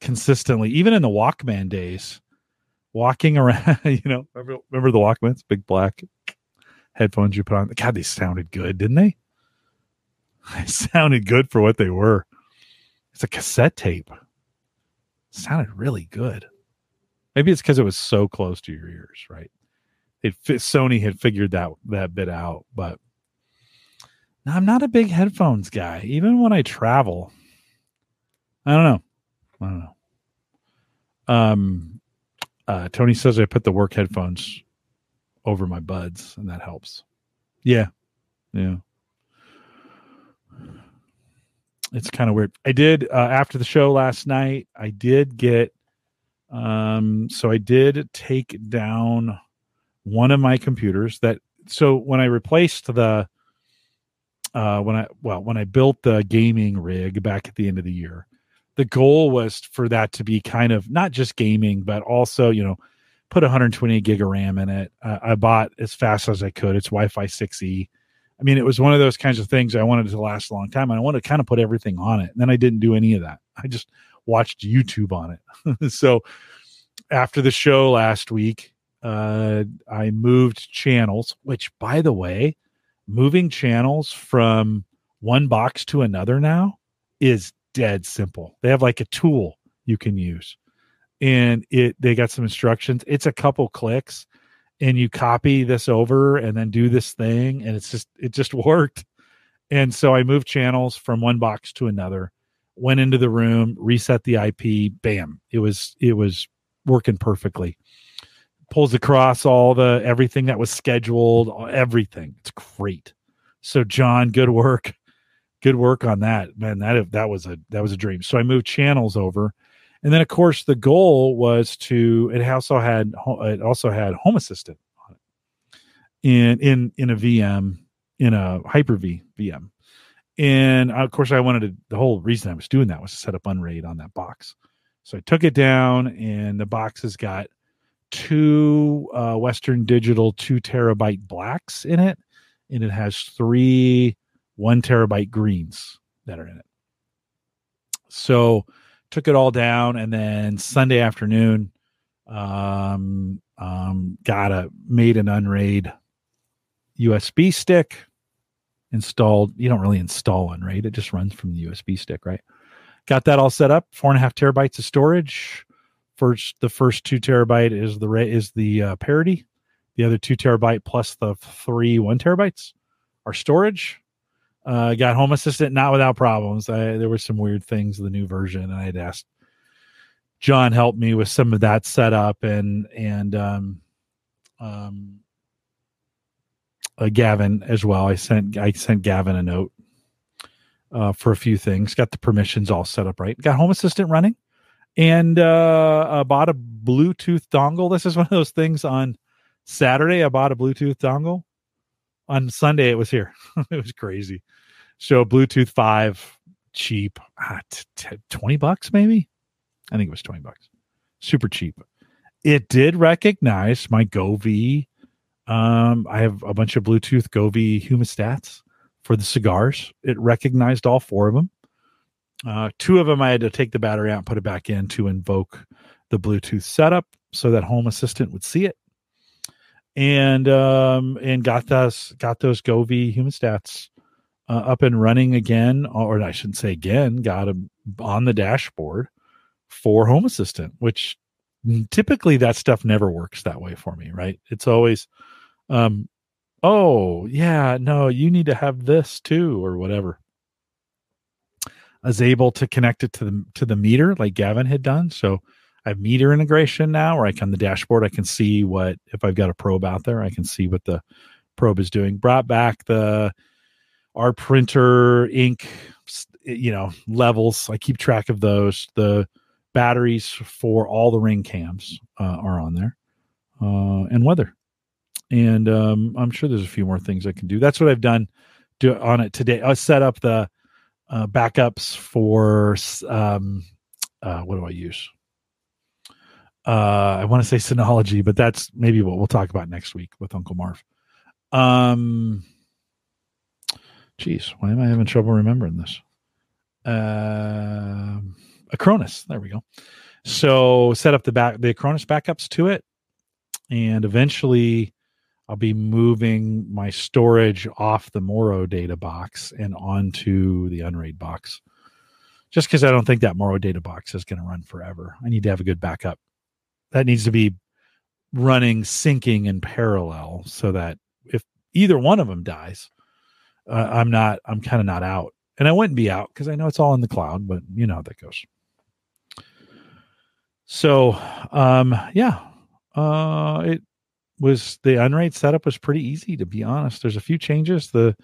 S1: consistently, even in the Walkman days, walking around, you know, remember, remember the Walkmans, big black headphones you put on. God, they sounded good, didn't they? They sounded good for what they were. It's a cassette tape. It sounded really good. Maybe it's because it was so close to your ears, right? It Sony had figured that that bit out, but now, I'm not a big headphones guy, even when I travel. I don't know. I don't know. Um, uh, Tony says I put the work headphones over my buds, and that helps. Yeah, yeah. It's kind of weird. I did uh, after the show last night. I did get. Um, so I did take down one of my computers. That so when I replaced the uh, when I well when I built the gaming rig back at the end of the year. The goal was for that to be kind of not just gaming, but also you know put 128 gig of RAM in it. Uh, I bought as fast as I could. It's Wi-Fi 6E. I mean, it was one of those kinds of things I wanted to last a long time, and I wanted to kind of put everything on it. And then I didn't do any of that. I just watched YouTube on it. so after the show last week, uh, I moved channels. Which, by the way, moving channels from one box to another now is dead simple. They have like a tool you can use. And it they got some instructions. It's a couple clicks and you copy this over and then do this thing and it's just it just worked. And so I moved channels from one box to another, went into the room, reset the IP, bam. It was it was working perfectly pulls across all the everything that was scheduled, everything. It's great. So John, good work. Good work on that. Man, that that was a that was a dream. So I moved channels over. And then of course the goal was to it also had it also had Home Assistant on it. In in in a VM in a Hyper-V VM. And of course I wanted to the whole reason I was doing that was to set up Unraid on that box. So I took it down and the box has got two uh, Western Digital two terabyte blacks in it, and it has three one terabyte greens that are in it. So took it all down, and then Sunday afternoon, um, um, got a made an Unraid USB stick installed. You don't really install Unraid; it just runs from the USB stick, right? Got that all set up. Four and a half terabytes of storage first the first two terabyte is the is the uh, parity. The other two terabyte plus the three one terabytes are storage. Uh, got Home Assistant not without problems. I, there were some weird things in the new version, and I had asked John help me with some of that setup and and um, um, uh, Gavin as well. I sent I sent Gavin a note uh, for a few things. Got the permissions all set up right. Got Home Assistant running and uh, I bought a Bluetooth dongle. This is one of those things on Saturday. I bought a Bluetooth dongle. On Sunday, it was here. it was crazy. So Bluetooth five, cheap, ah, t- t- twenty bucks maybe. I think it was twenty bucks. Super cheap. It did recognize my Govee. Um, I have a bunch of Bluetooth Govee humidistats for the cigars. It recognized all four of them. Uh, two of them I had to take the battery out and put it back in to invoke the Bluetooth setup so that Home Assistant would see it. And um, and got those got those Govee humidistats uh, up and running again, or I shouldn't say again, got them on the dashboard for Home Assistant, which typically that stuff never works that way for me, right? It's always, um, oh yeah, no, you need to have this too, or whatever I was able to connect it to the to the meter like Gavin had done. So I have meter integration now, where I can the dashboard I can see what if I've got a probe out there, I can see what the probe is doing. Brought back the our printer ink, you know, levels. I keep track of those. The batteries for all the ring cams uh, are on there, uh, and weather. And um, I'm sure there's a few more things I can do. That's what I've done do, on it today. I set up the uh, backups for um, uh, what do I use? Uh, I want to say Synology, but that's maybe what we'll talk about next week with Uncle Marv. Um, geez, why am I having trouble remembering this? Uh, Acronis. There we go. So set up the back the Acronis backups to it, and eventually I'll be moving my storage off the Morro Data box and onto the Unraid box. Just because I don't think that Morro Data box is going to run forever. I need to have a good backup. That needs to be running syncing in parallel so that if either one of them dies, uh, I'm not, I'm kind of not out. And I wouldn't be out because I know it's all in the cloud, but you know how that goes. So, um, yeah, uh, it was the unraid setup was pretty easy to be honest. There's a few changes. The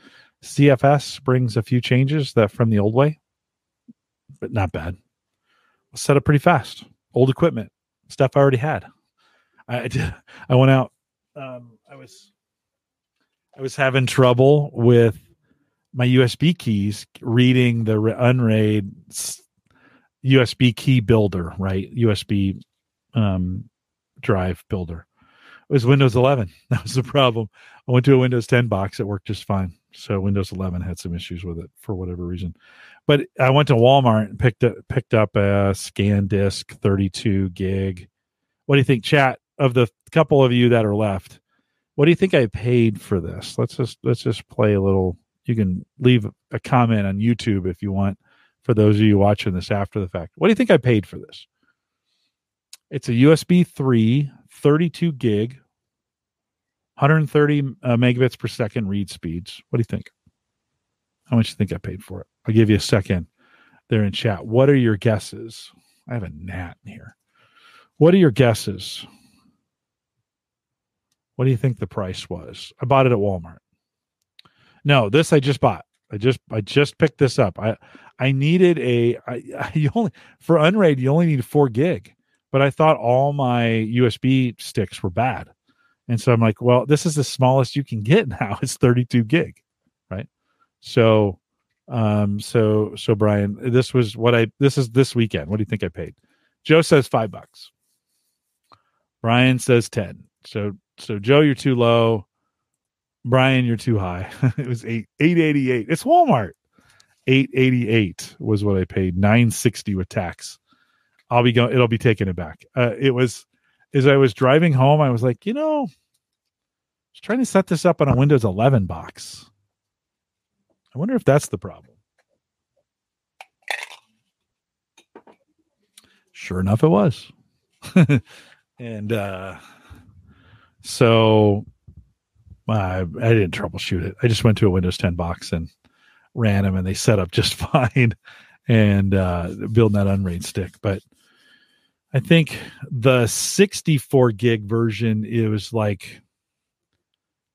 S1: ZFS brings a few changes that from the old way, but not bad. Set up pretty fast. Old equipment stuff I already had. I, I did. I went out. Um, I was I was having trouble with my USB keys reading the Unraid USB key builder, right? USB um, drive builder. It was Windows 11. That was the problem. I went to a Windows 10 box. It worked just fine. So Windows 11 had some issues with it for whatever reason. But I went to Walmart and picked up, picked up a SanDisk 32 gig. What do you think, chat? Of the couple of you that are left, what do you think I paid for this? Let's just let's just play a little. You can leave a comment on YouTube if you want. For those of you watching this after the fact, what do you think I paid for this? It's a USB 3 32 gig, 130 uh, megabits per second read speeds. What do you think? How much do you think I paid for it? I'll give you a second there in chat. What are your guesses? I have a gnat in here. What are your guesses? What do you think the price was? I bought it at Walmart. No, this I just bought. I just I just picked this up. I I needed a I, I you only for Unraid you only need four gig, but I thought all my USB sticks were bad, and so I'm like, well, this is the smallest you can get now. It's 32 gig, right? So, um, so so Brian, this was what I this is this weekend. What do you think I paid? Joe says five bucks. Brian says ten. So so Joe, you're too low. Brian, you're too high. it was eight eight eighty eight. It's Walmart. Eight eighty eight was what I paid. Nine sixty with tax. I'll be going. It'll be taking it back. Uh, it was as I was driving home. I was like, you know, I was trying to set this up on a Windows 11 box. I wonder if that's the problem. Sure enough, it was. and uh, so I, I didn't troubleshoot it. I just went to a Windows 10 box and ran them, and they set up just fine. And uh, building that Unraid stick, but I think the 64 gig version it was like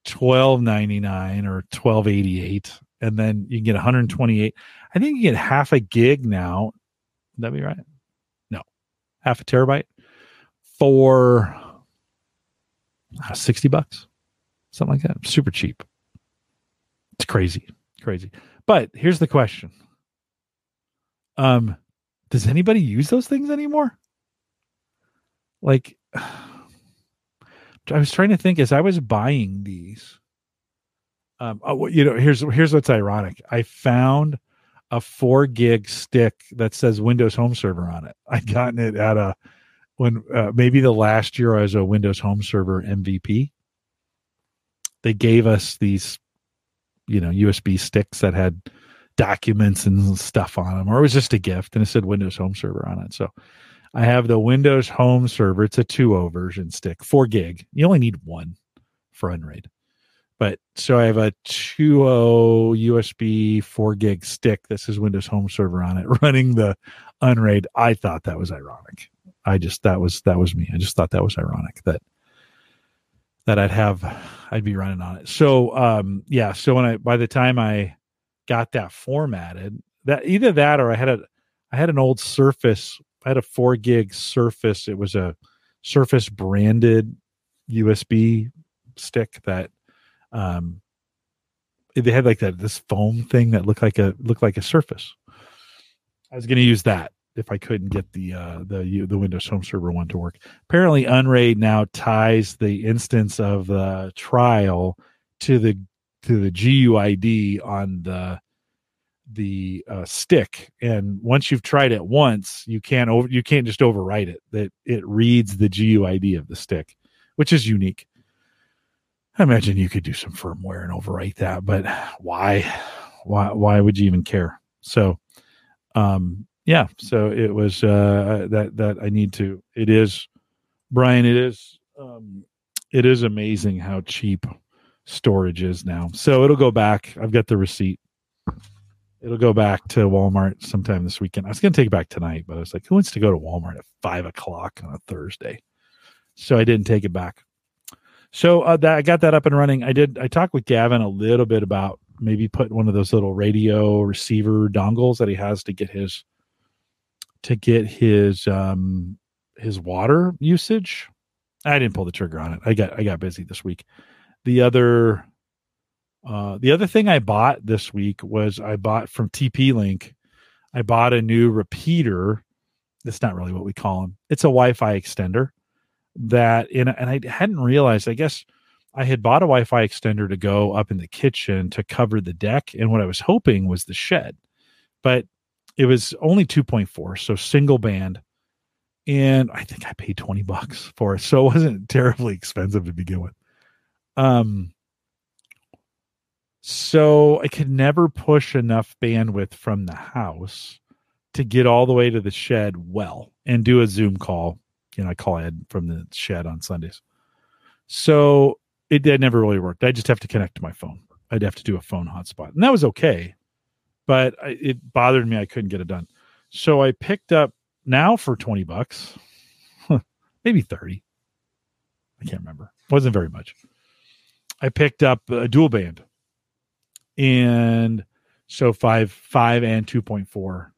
S1: 12.99 or 12.88 and then you can get 128 i think you get half a gig now. Would that be right? No. Half a terabyte for uh, 60 bucks something like that. Super cheap. It's crazy crazy. But here's the question. Um does anybody use those things anymore? Like I was trying to think as I was buying these. Um, oh, you know, here's here's what's ironic. I found a four gig stick that says Windows Home Server on it. I'd gotten it at a when uh, maybe the last year I was a Windows Home Server MVP. They gave us these, you know, USB sticks that had documents and stuff on them, or it was just a gift, and it said Windows Home Server on it. So I have the Windows Home Server. It's a 2.0 version stick, four gig. You only need one for Unraid. But so I have a 2.0 USB four gig stick that says Windows Home Server on it, running the Unraid. I thought that was ironic. I just that was that was me. I just thought that was ironic that that I'd have I'd be running on it. So um yeah, so when I by the time I got that formatted, that either that or I had a I had an old Surface I had a four gig Surface. It was a Surface branded USB stick that um they had like that this foam thing that looked like a looked like a Surface. I was going to use that if I couldn't get the uh, the the Windows Home Server one to work. Apparently, Unraid now ties the instance of the trial to the to the GUID on the the uh, stick, and once you've tried it once, you can't over you can't just overwrite it. That it reads the GUID of the stick, which is unique. I imagine you could do some firmware and overwrite that, but why? Why? Why would you even care? So, um, yeah. So it was uh, that that I need to. It is, Brian. It is. Um, it is amazing how cheap storage is now. So it'll go back. I've got the receipt. It'll go back to Walmart sometime this weekend. I was going to take it back tonight, but I was like, who wants to go to Walmart at five o'clock on a Thursday? So I didn't take it back. So uh, that I got that up and running. I did. I talked with Gavin a little bit about maybe putting one of those little radio receiver dongles that he has to get his to get his um his water usage. I didn't pull the trigger on it. I got I got busy this week. The other uh the other thing I bought this week was I bought from TP Link. I bought a new repeater. That's not really what we call them. It's a Wi-Fi extender that in and I hadn't realized, I guess I had bought a Wi-Fi extender to go up in the kitchen to cover the deck and what I was hoping was the shed. But it was only 2.4 so single band and i think i paid 20 bucks for it so it wasn't terribly expensive to begin with um so i could never push enough bandwidth from the house to get all the way to the shed well and do a zoom call you know i call ed from the shed on sundays so it, it never really worked i just have to connect to my phone i'd have to do a phone hotspot and that was okay but I, it bothered me. I couldn't get it done. So I picked up now for 20 bucks, maybe 30. I can't remember. Wasn't very much. I picked up a dual band and so five, five and 2.4.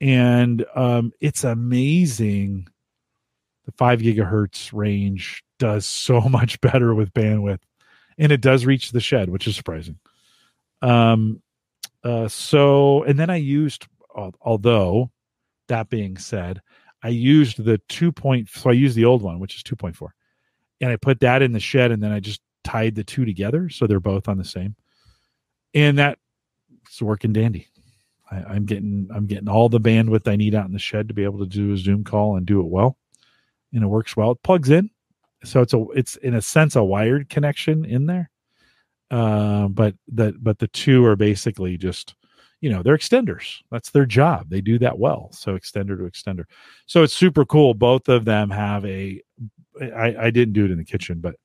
S1: And um, it's amazing. The five gigahertz range does so much better with bandwidth and it does reach the shed, which is surprising. Um, uh, so, and then I used, although that being said, I used the two point, so I used the old one, which is 2.4, and I put that in the shed and then I just tied the two together. So they're both on the same. And that's working dandy. I, am getting, I'm getting all the bandwidth I need out in the shed to be able to do a Zoom call and do it well. And it works well. It plugs in. So it's a, it's in a sense a wired connection in there. Uh, but that but the two are basically just you know they're extenders. That's their job. They do that well. So extender to extender. So it's super cool. Both of them have a i, I didn't do it in the kitchen but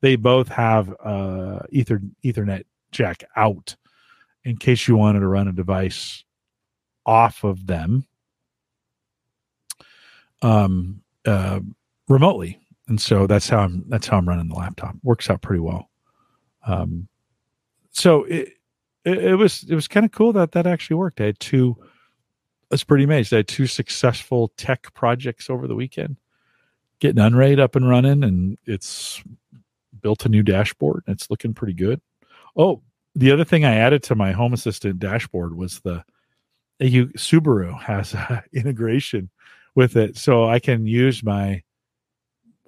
S1: they both have uh ether ethernet jack out in case you wanted to run a device off of them. Um uh remotely and so that's how i'm that's how i'm running the laptop works out pretty well um, so it, it, it was it was kind of cool that that actually worked. I had two. I was pretty amazed. I had two successful tech projects over the weekend. Getting Unraid up and running, and it's built a new dashboard. It's looking pretty good. Oh, the other thing I added to my Home Assistant dashboard was the you, Subaru has integration with it, so I can use my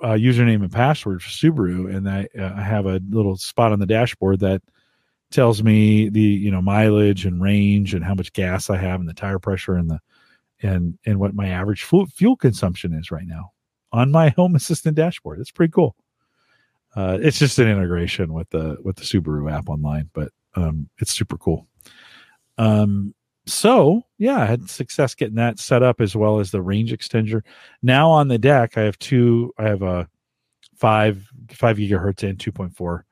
S1: uh, username and password for Subaru, and I, uh, have a little spot on the dashboard that tells me the you know mileage and range and how much gas I have and the tire pressure and the and and what my average fuel, fuel consumption is right now on my home assistant dashboard. It's pretty cool. Uh, it's just an integration with the with the Subaru app online, but um, it's super cool. Um, so yeah, I had success getting that set up as well as the range extender. Now on the deck, I have two. I have a five five gigahertz and two point four.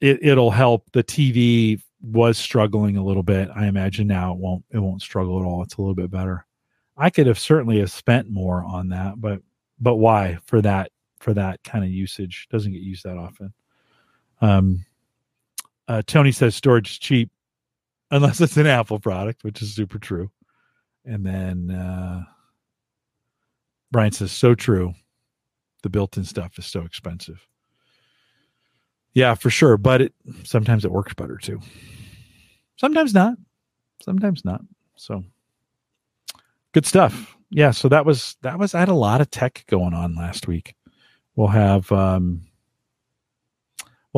S1: It it'll help. The TV was struggling a little bit. I imagine now it won't it won't struggle at all. It's a little bit better. I could have certainly have spent more on that, but but why for that for that kind of usage doesn't get used that often. Um, uh, Tony says storage is cheap unless it's an Apple product, which is super true. And then uh, Brian says, so true. The built in stuff is so expensive. Yeah, for sure. But it sometimes it works better too. Sometimes not. Sometimes not. So good stuff. Yeah, so that was that was I had a lot of tech going on last week. We'll have um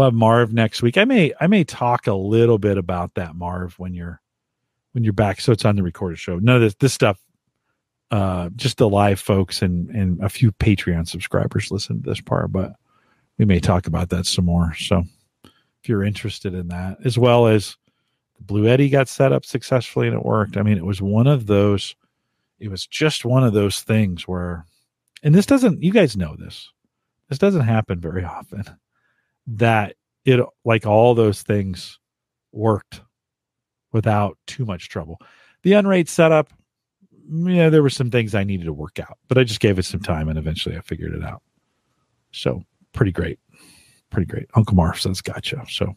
S1: we'll have Marv next week. I may I may talk a little bit about that Marv when you're when you're back. So it's on the recorded show. None of this this stuff uh just the live folks and and a few Patreon subscribers listen to this part, but we may talk about that some more. So if you're interested in that, as well as the Bluetti got set up successfully and it worked. I mean, it was one of those, it was just one of those things where, and this doesn't, you guys know this, this doesn't happen very often that it, like all those things worked without too much trouble. The Unraid setup, yeah, there were some things I needed to work out, but I just gave it some time and eventually I figured it out. So pretty great. Pretty great. Uncle Marv says, gotcha. So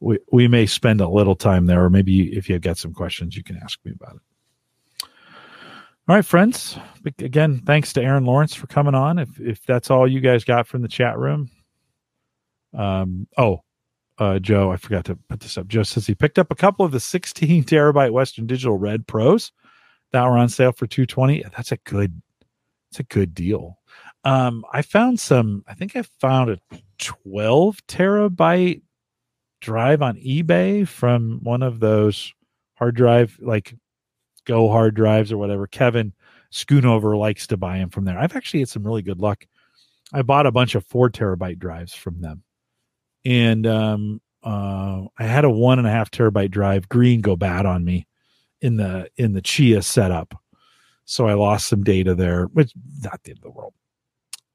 S1: we, we may spend a little time there, or maybe if you've got some questions, you can ask me about it. All right, friends. Again, thanks to Erin Lawrence for coming on. If if that's all you guys got from the chat room. Um, oh, uh, Joe, I forgot to put this up. Joe says he picked up a couple of the 16 terabyte Western Digital Red Pros that were on sale for 220. That's a good, it's a good deal. Um, I found some, I think I found a 12 terabyte drive on eBay from one of those hard drive, like Go hard drives or whatever. Kevin Schoonover likes to buy them from there. I've actually had some really good luck. I bought a bunch of four terabyte drives from them. And um, uh, I had a one and a half terabyte drive green go bad on me in the in the Chia setup. So I lost some data there, which not the end of the world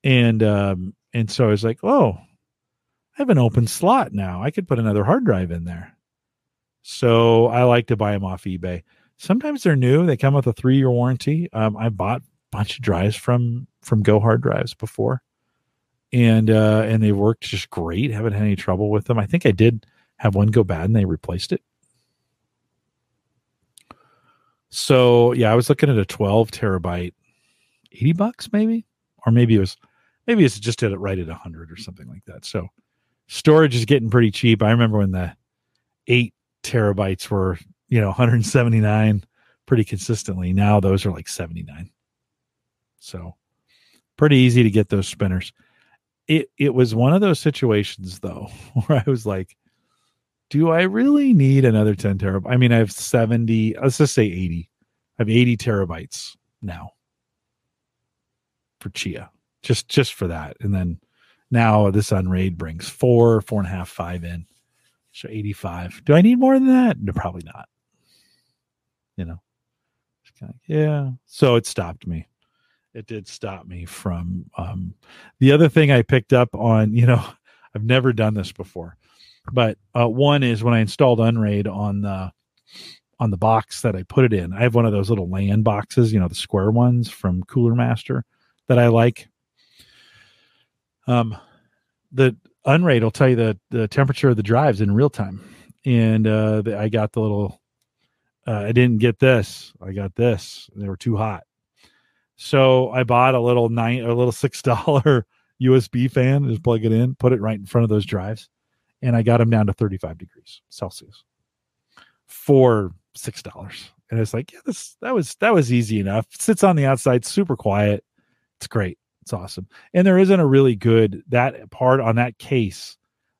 S1: and um, and so I was like, oh, I have an open slot now. I could put another hard drive in there. So I like to buy them off eBay. Sometimes they're new; they come with a three year warranty. Um, I bought a bunch of drives from from Go Hard Drives before, and uh, and they worked just great. Haven't had any trouble with them. I think I did have one go bad, and they replaced it. So yeah, I was looking at a 12 terabyte, 80 bucks maybe, or maybe it was maybe it's just at it right at 100 or something like that. So storage is getting pretty cheap. I remember when the eight terabytes were, you know, 179 pretty consistently. Now those are like 79. So pretty easy to get those spinners. It it was one of those situations though where I was like, do I really need another 10 terabyte? I mean, I have 70, let's just say 80. I have 80 terabytes now for Chia just just for that. And then now this unraid brings four, four and a half, five in. So 85. Do I need more than that? No, probably not. You know, kind of, yeah. So it stopped me. It did stop me from um, the other thing I picked up on, you know, I've never done this before. But uh, one is when I installed Unraid on the on the box that I put it in. I have one of those little LAN boxes, you know, the square ones from Cooler Master that I like um, the Unraid will tell you the the temperature of the drives in real time, and uh, the, I got the little. Uh, I didn't get this. I got this. They were too hot, so I bought a little nine, a little six dollar USB fan. Just plug it in, put it right in front of those drives, and I got them down to thirty five degrees Celsius for six dollars. And it's like, yeah, this that was that was easy enough. sits on the outside, super quiet. It's great. It's awesome. And there isn't a really good that part on that case.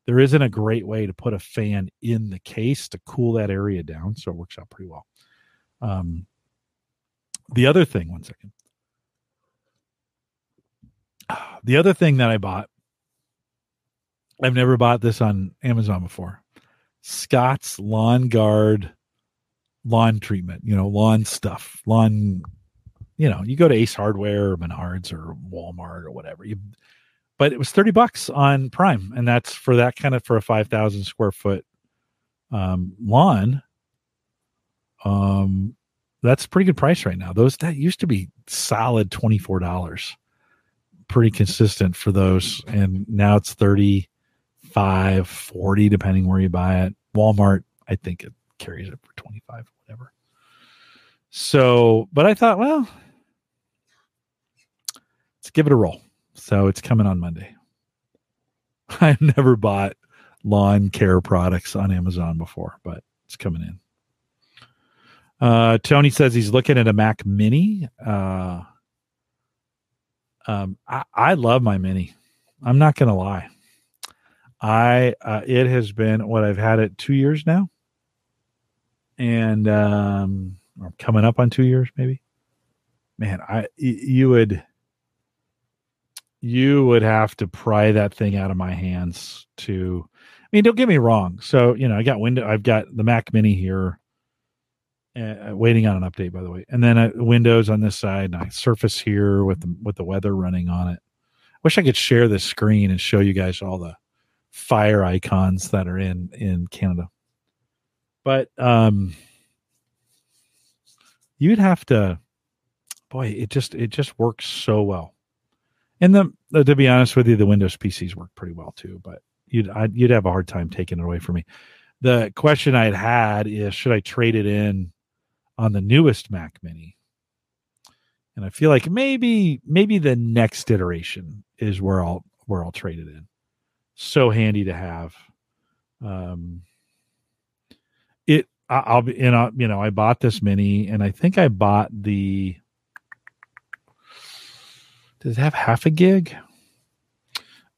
S1: There isn't a great way to put a fan in the case to cool that area down, so it works out pretty well. Um, the other thing, one second. The other thing that I bought, I've never bought this on Amazon before. Scott's Lawn Guard lawn treatment, you know, lawn stuff, lawn you know, you go to Ace Hardware or Menards or Walmart or whatever. You, but it was thirty bucks on Prime, and that's for that kind of for a five thousand square foot um, lawn. Um, that's pretty good price right now. Those that used to be solid twenty four dollars, pretty consistent for those, and now it's 35 40 depending where you buy it. Walmart, I think it carries it for twenty five, whatever. So, but I thought, well, let's give it a roll. So it's coming on Monday. I've never bought lawn care products on Amazon before, but it's coming in. Uh, Tony says he's looking at a Mac Mini. Uh, um, I, I love my Mini. I'm not going to lie. I uh, it has been what I've had it two years now, and um, coming up on two years maybe. Man, I you would you would have to pry that thing out of my hands to. I mean, don't get me wrong. So you know, I got window. I've got the Mac Mini here, uh, waiting on an update, by the way, and then uh, Windows on this side, and I Surface here with the with the weather running on it. I wish I could share this screen and show you guys all the fire icons that are in in Canada. But um you'd have to boy, it just it just works so well. And the, the to be honest with you, the Windows PCs work pretty well too, but you'd I'd, you'd have a hard time taking it away from me. The question I had had is should I trade it in on the newest Mac Mini? And I feel like maybe maybe the next iteration is where I'll where I'll trade it in so handy to have. Um, it I'll be you know you know I bought this mini and I think I bought the. Does it have half a gig?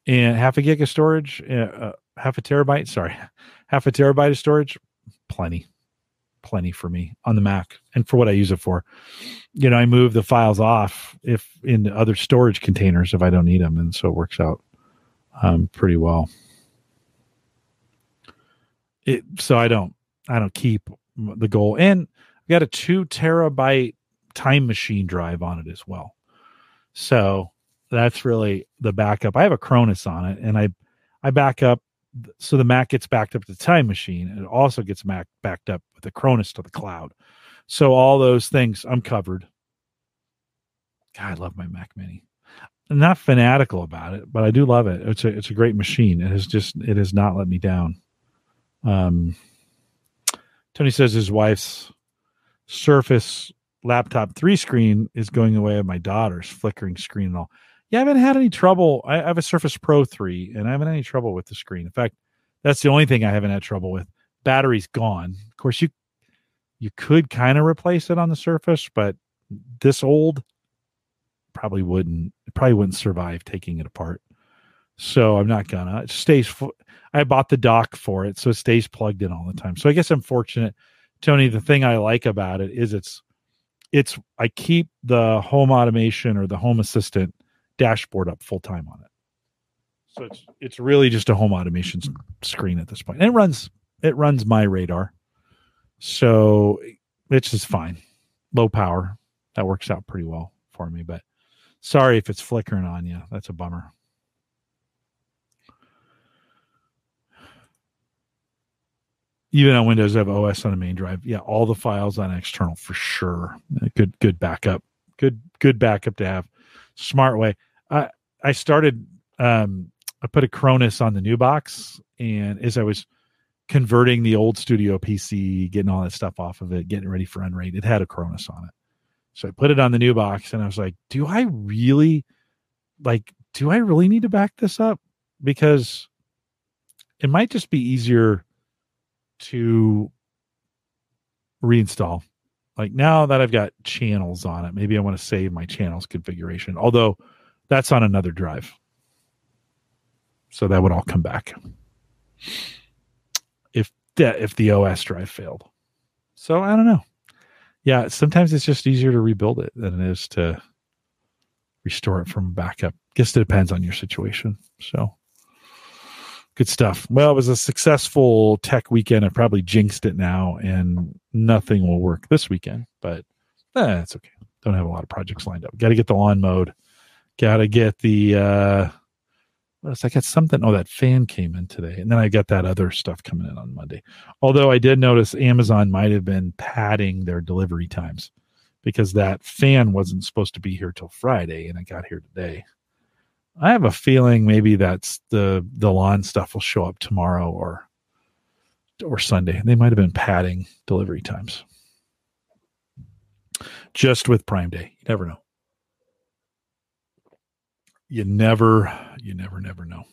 S1: And half a gig of storage, uh, uh, half a terabyte. Sorry, half a terabyte of storage. Plenty, plenty for me on the Mac and for what I use it for. You know, I move the files off if in other storage containers if I don't need them, and so it works out um, pretty well. It, so I don't I don't keep the goal, and I got a two terabyte time machine drive on it as well. So that's really the backup. I have a Cronus on it, and I I back up so the Mac gets backed up to the time machine, and it also gets Mac backed up with the Cronus to the cloud. So all those things I'm covered. God, I love my Mac Mini not fanatical about it, but I do love it. It's a it's a great machine. It has just it has not let me down. Um, Tony says his wife's Surface laptop three screen is going away at my daughter's flickering screen and all. Yeah, I haven't had any trouble. I, I have a Surface Pro three, and I haven't had any trouble with the screen. In fact, that's the only thing I haven't had trouble with. Battery's gone. Of course, you you could kind of replace it on the Surface, but this old probably wouldn't probably wouldn't survive taking it apart. So I'm not gonna. It stays. I bought the dock for it, so it stays plugged in all the time. So I guess I'm fortunate, Tony. The thing I like about it is it's it's I keep the home automation or the home assistant dashboard up full time on it. So it's it's really just a home automation screen at this point. And it runs it runs my radar. So it's just fine. Low power. That works out pretty well for me, but Sorry if it's flickering on you. That's a bummer. Even on Windows, I have OS on the main drive. Yeah, all the files on external for sure. Good, good backup. Good, good backup to have. Smart way. I I started. Um, I put a Cronus on the new box, and as I was converting the old studio PC, getting all that stuff off of it, getting ready for Unraid, it had a Cronus on it. So I put it on the new box and I was like, do I really like do I really need to back this up? Because it might just be easier to reinstall. Like now that I've got channels on it, maybe I want to save my channels configuration. Although that's on another drive. So that would all come back. If the, if the OS drive failed. So I don't know yeah, sometimes it's just easier to rebuild it than it is to restore it from backup. Guess it depends on your situation. So good stuff. Well, it was a successful tech weekend. I probably jinxed it now, and nothing will work this weekend, but eh, okay. Don't have a lot of projects lined up. Got to get the lawn mowed. Got to get the uh, was I got something. Oh, that fan came in today, and then I got that other stuff coming in on Monday. Although I did notice Amazon might have been padding their delivery times because that fan wasn't supposed to be here till Friday, and it got here today. I have a feeling maybe that's the the lawn stuff will show up tomorrow or or Sunday. They might have been padding delivery times just with Prime Day. You never know. You never, you never, never know.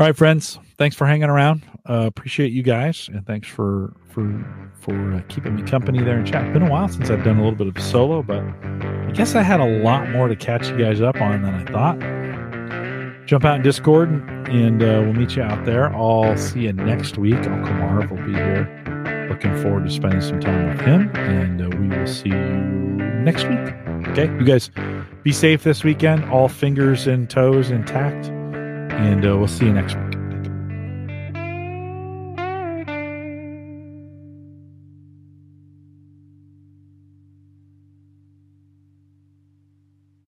S1: All right, friends. Thanks for hanging around. Uh, appreciate you guys, and thanks for for for uh, keeping me company there in chat. It's been a while since I've done a little bit of solo, but I guess I had a lot more to catch you guys up on than I thought. Jump out in Discord, and uh, we'll meet you out there. I'll see you next week. Uncle Marv will be here. Looking forward to spending some time with him, and uh, we will see you next week. Okay, you guys be safe this weekend. All fingers and toes intact and uh, we'll see you next week.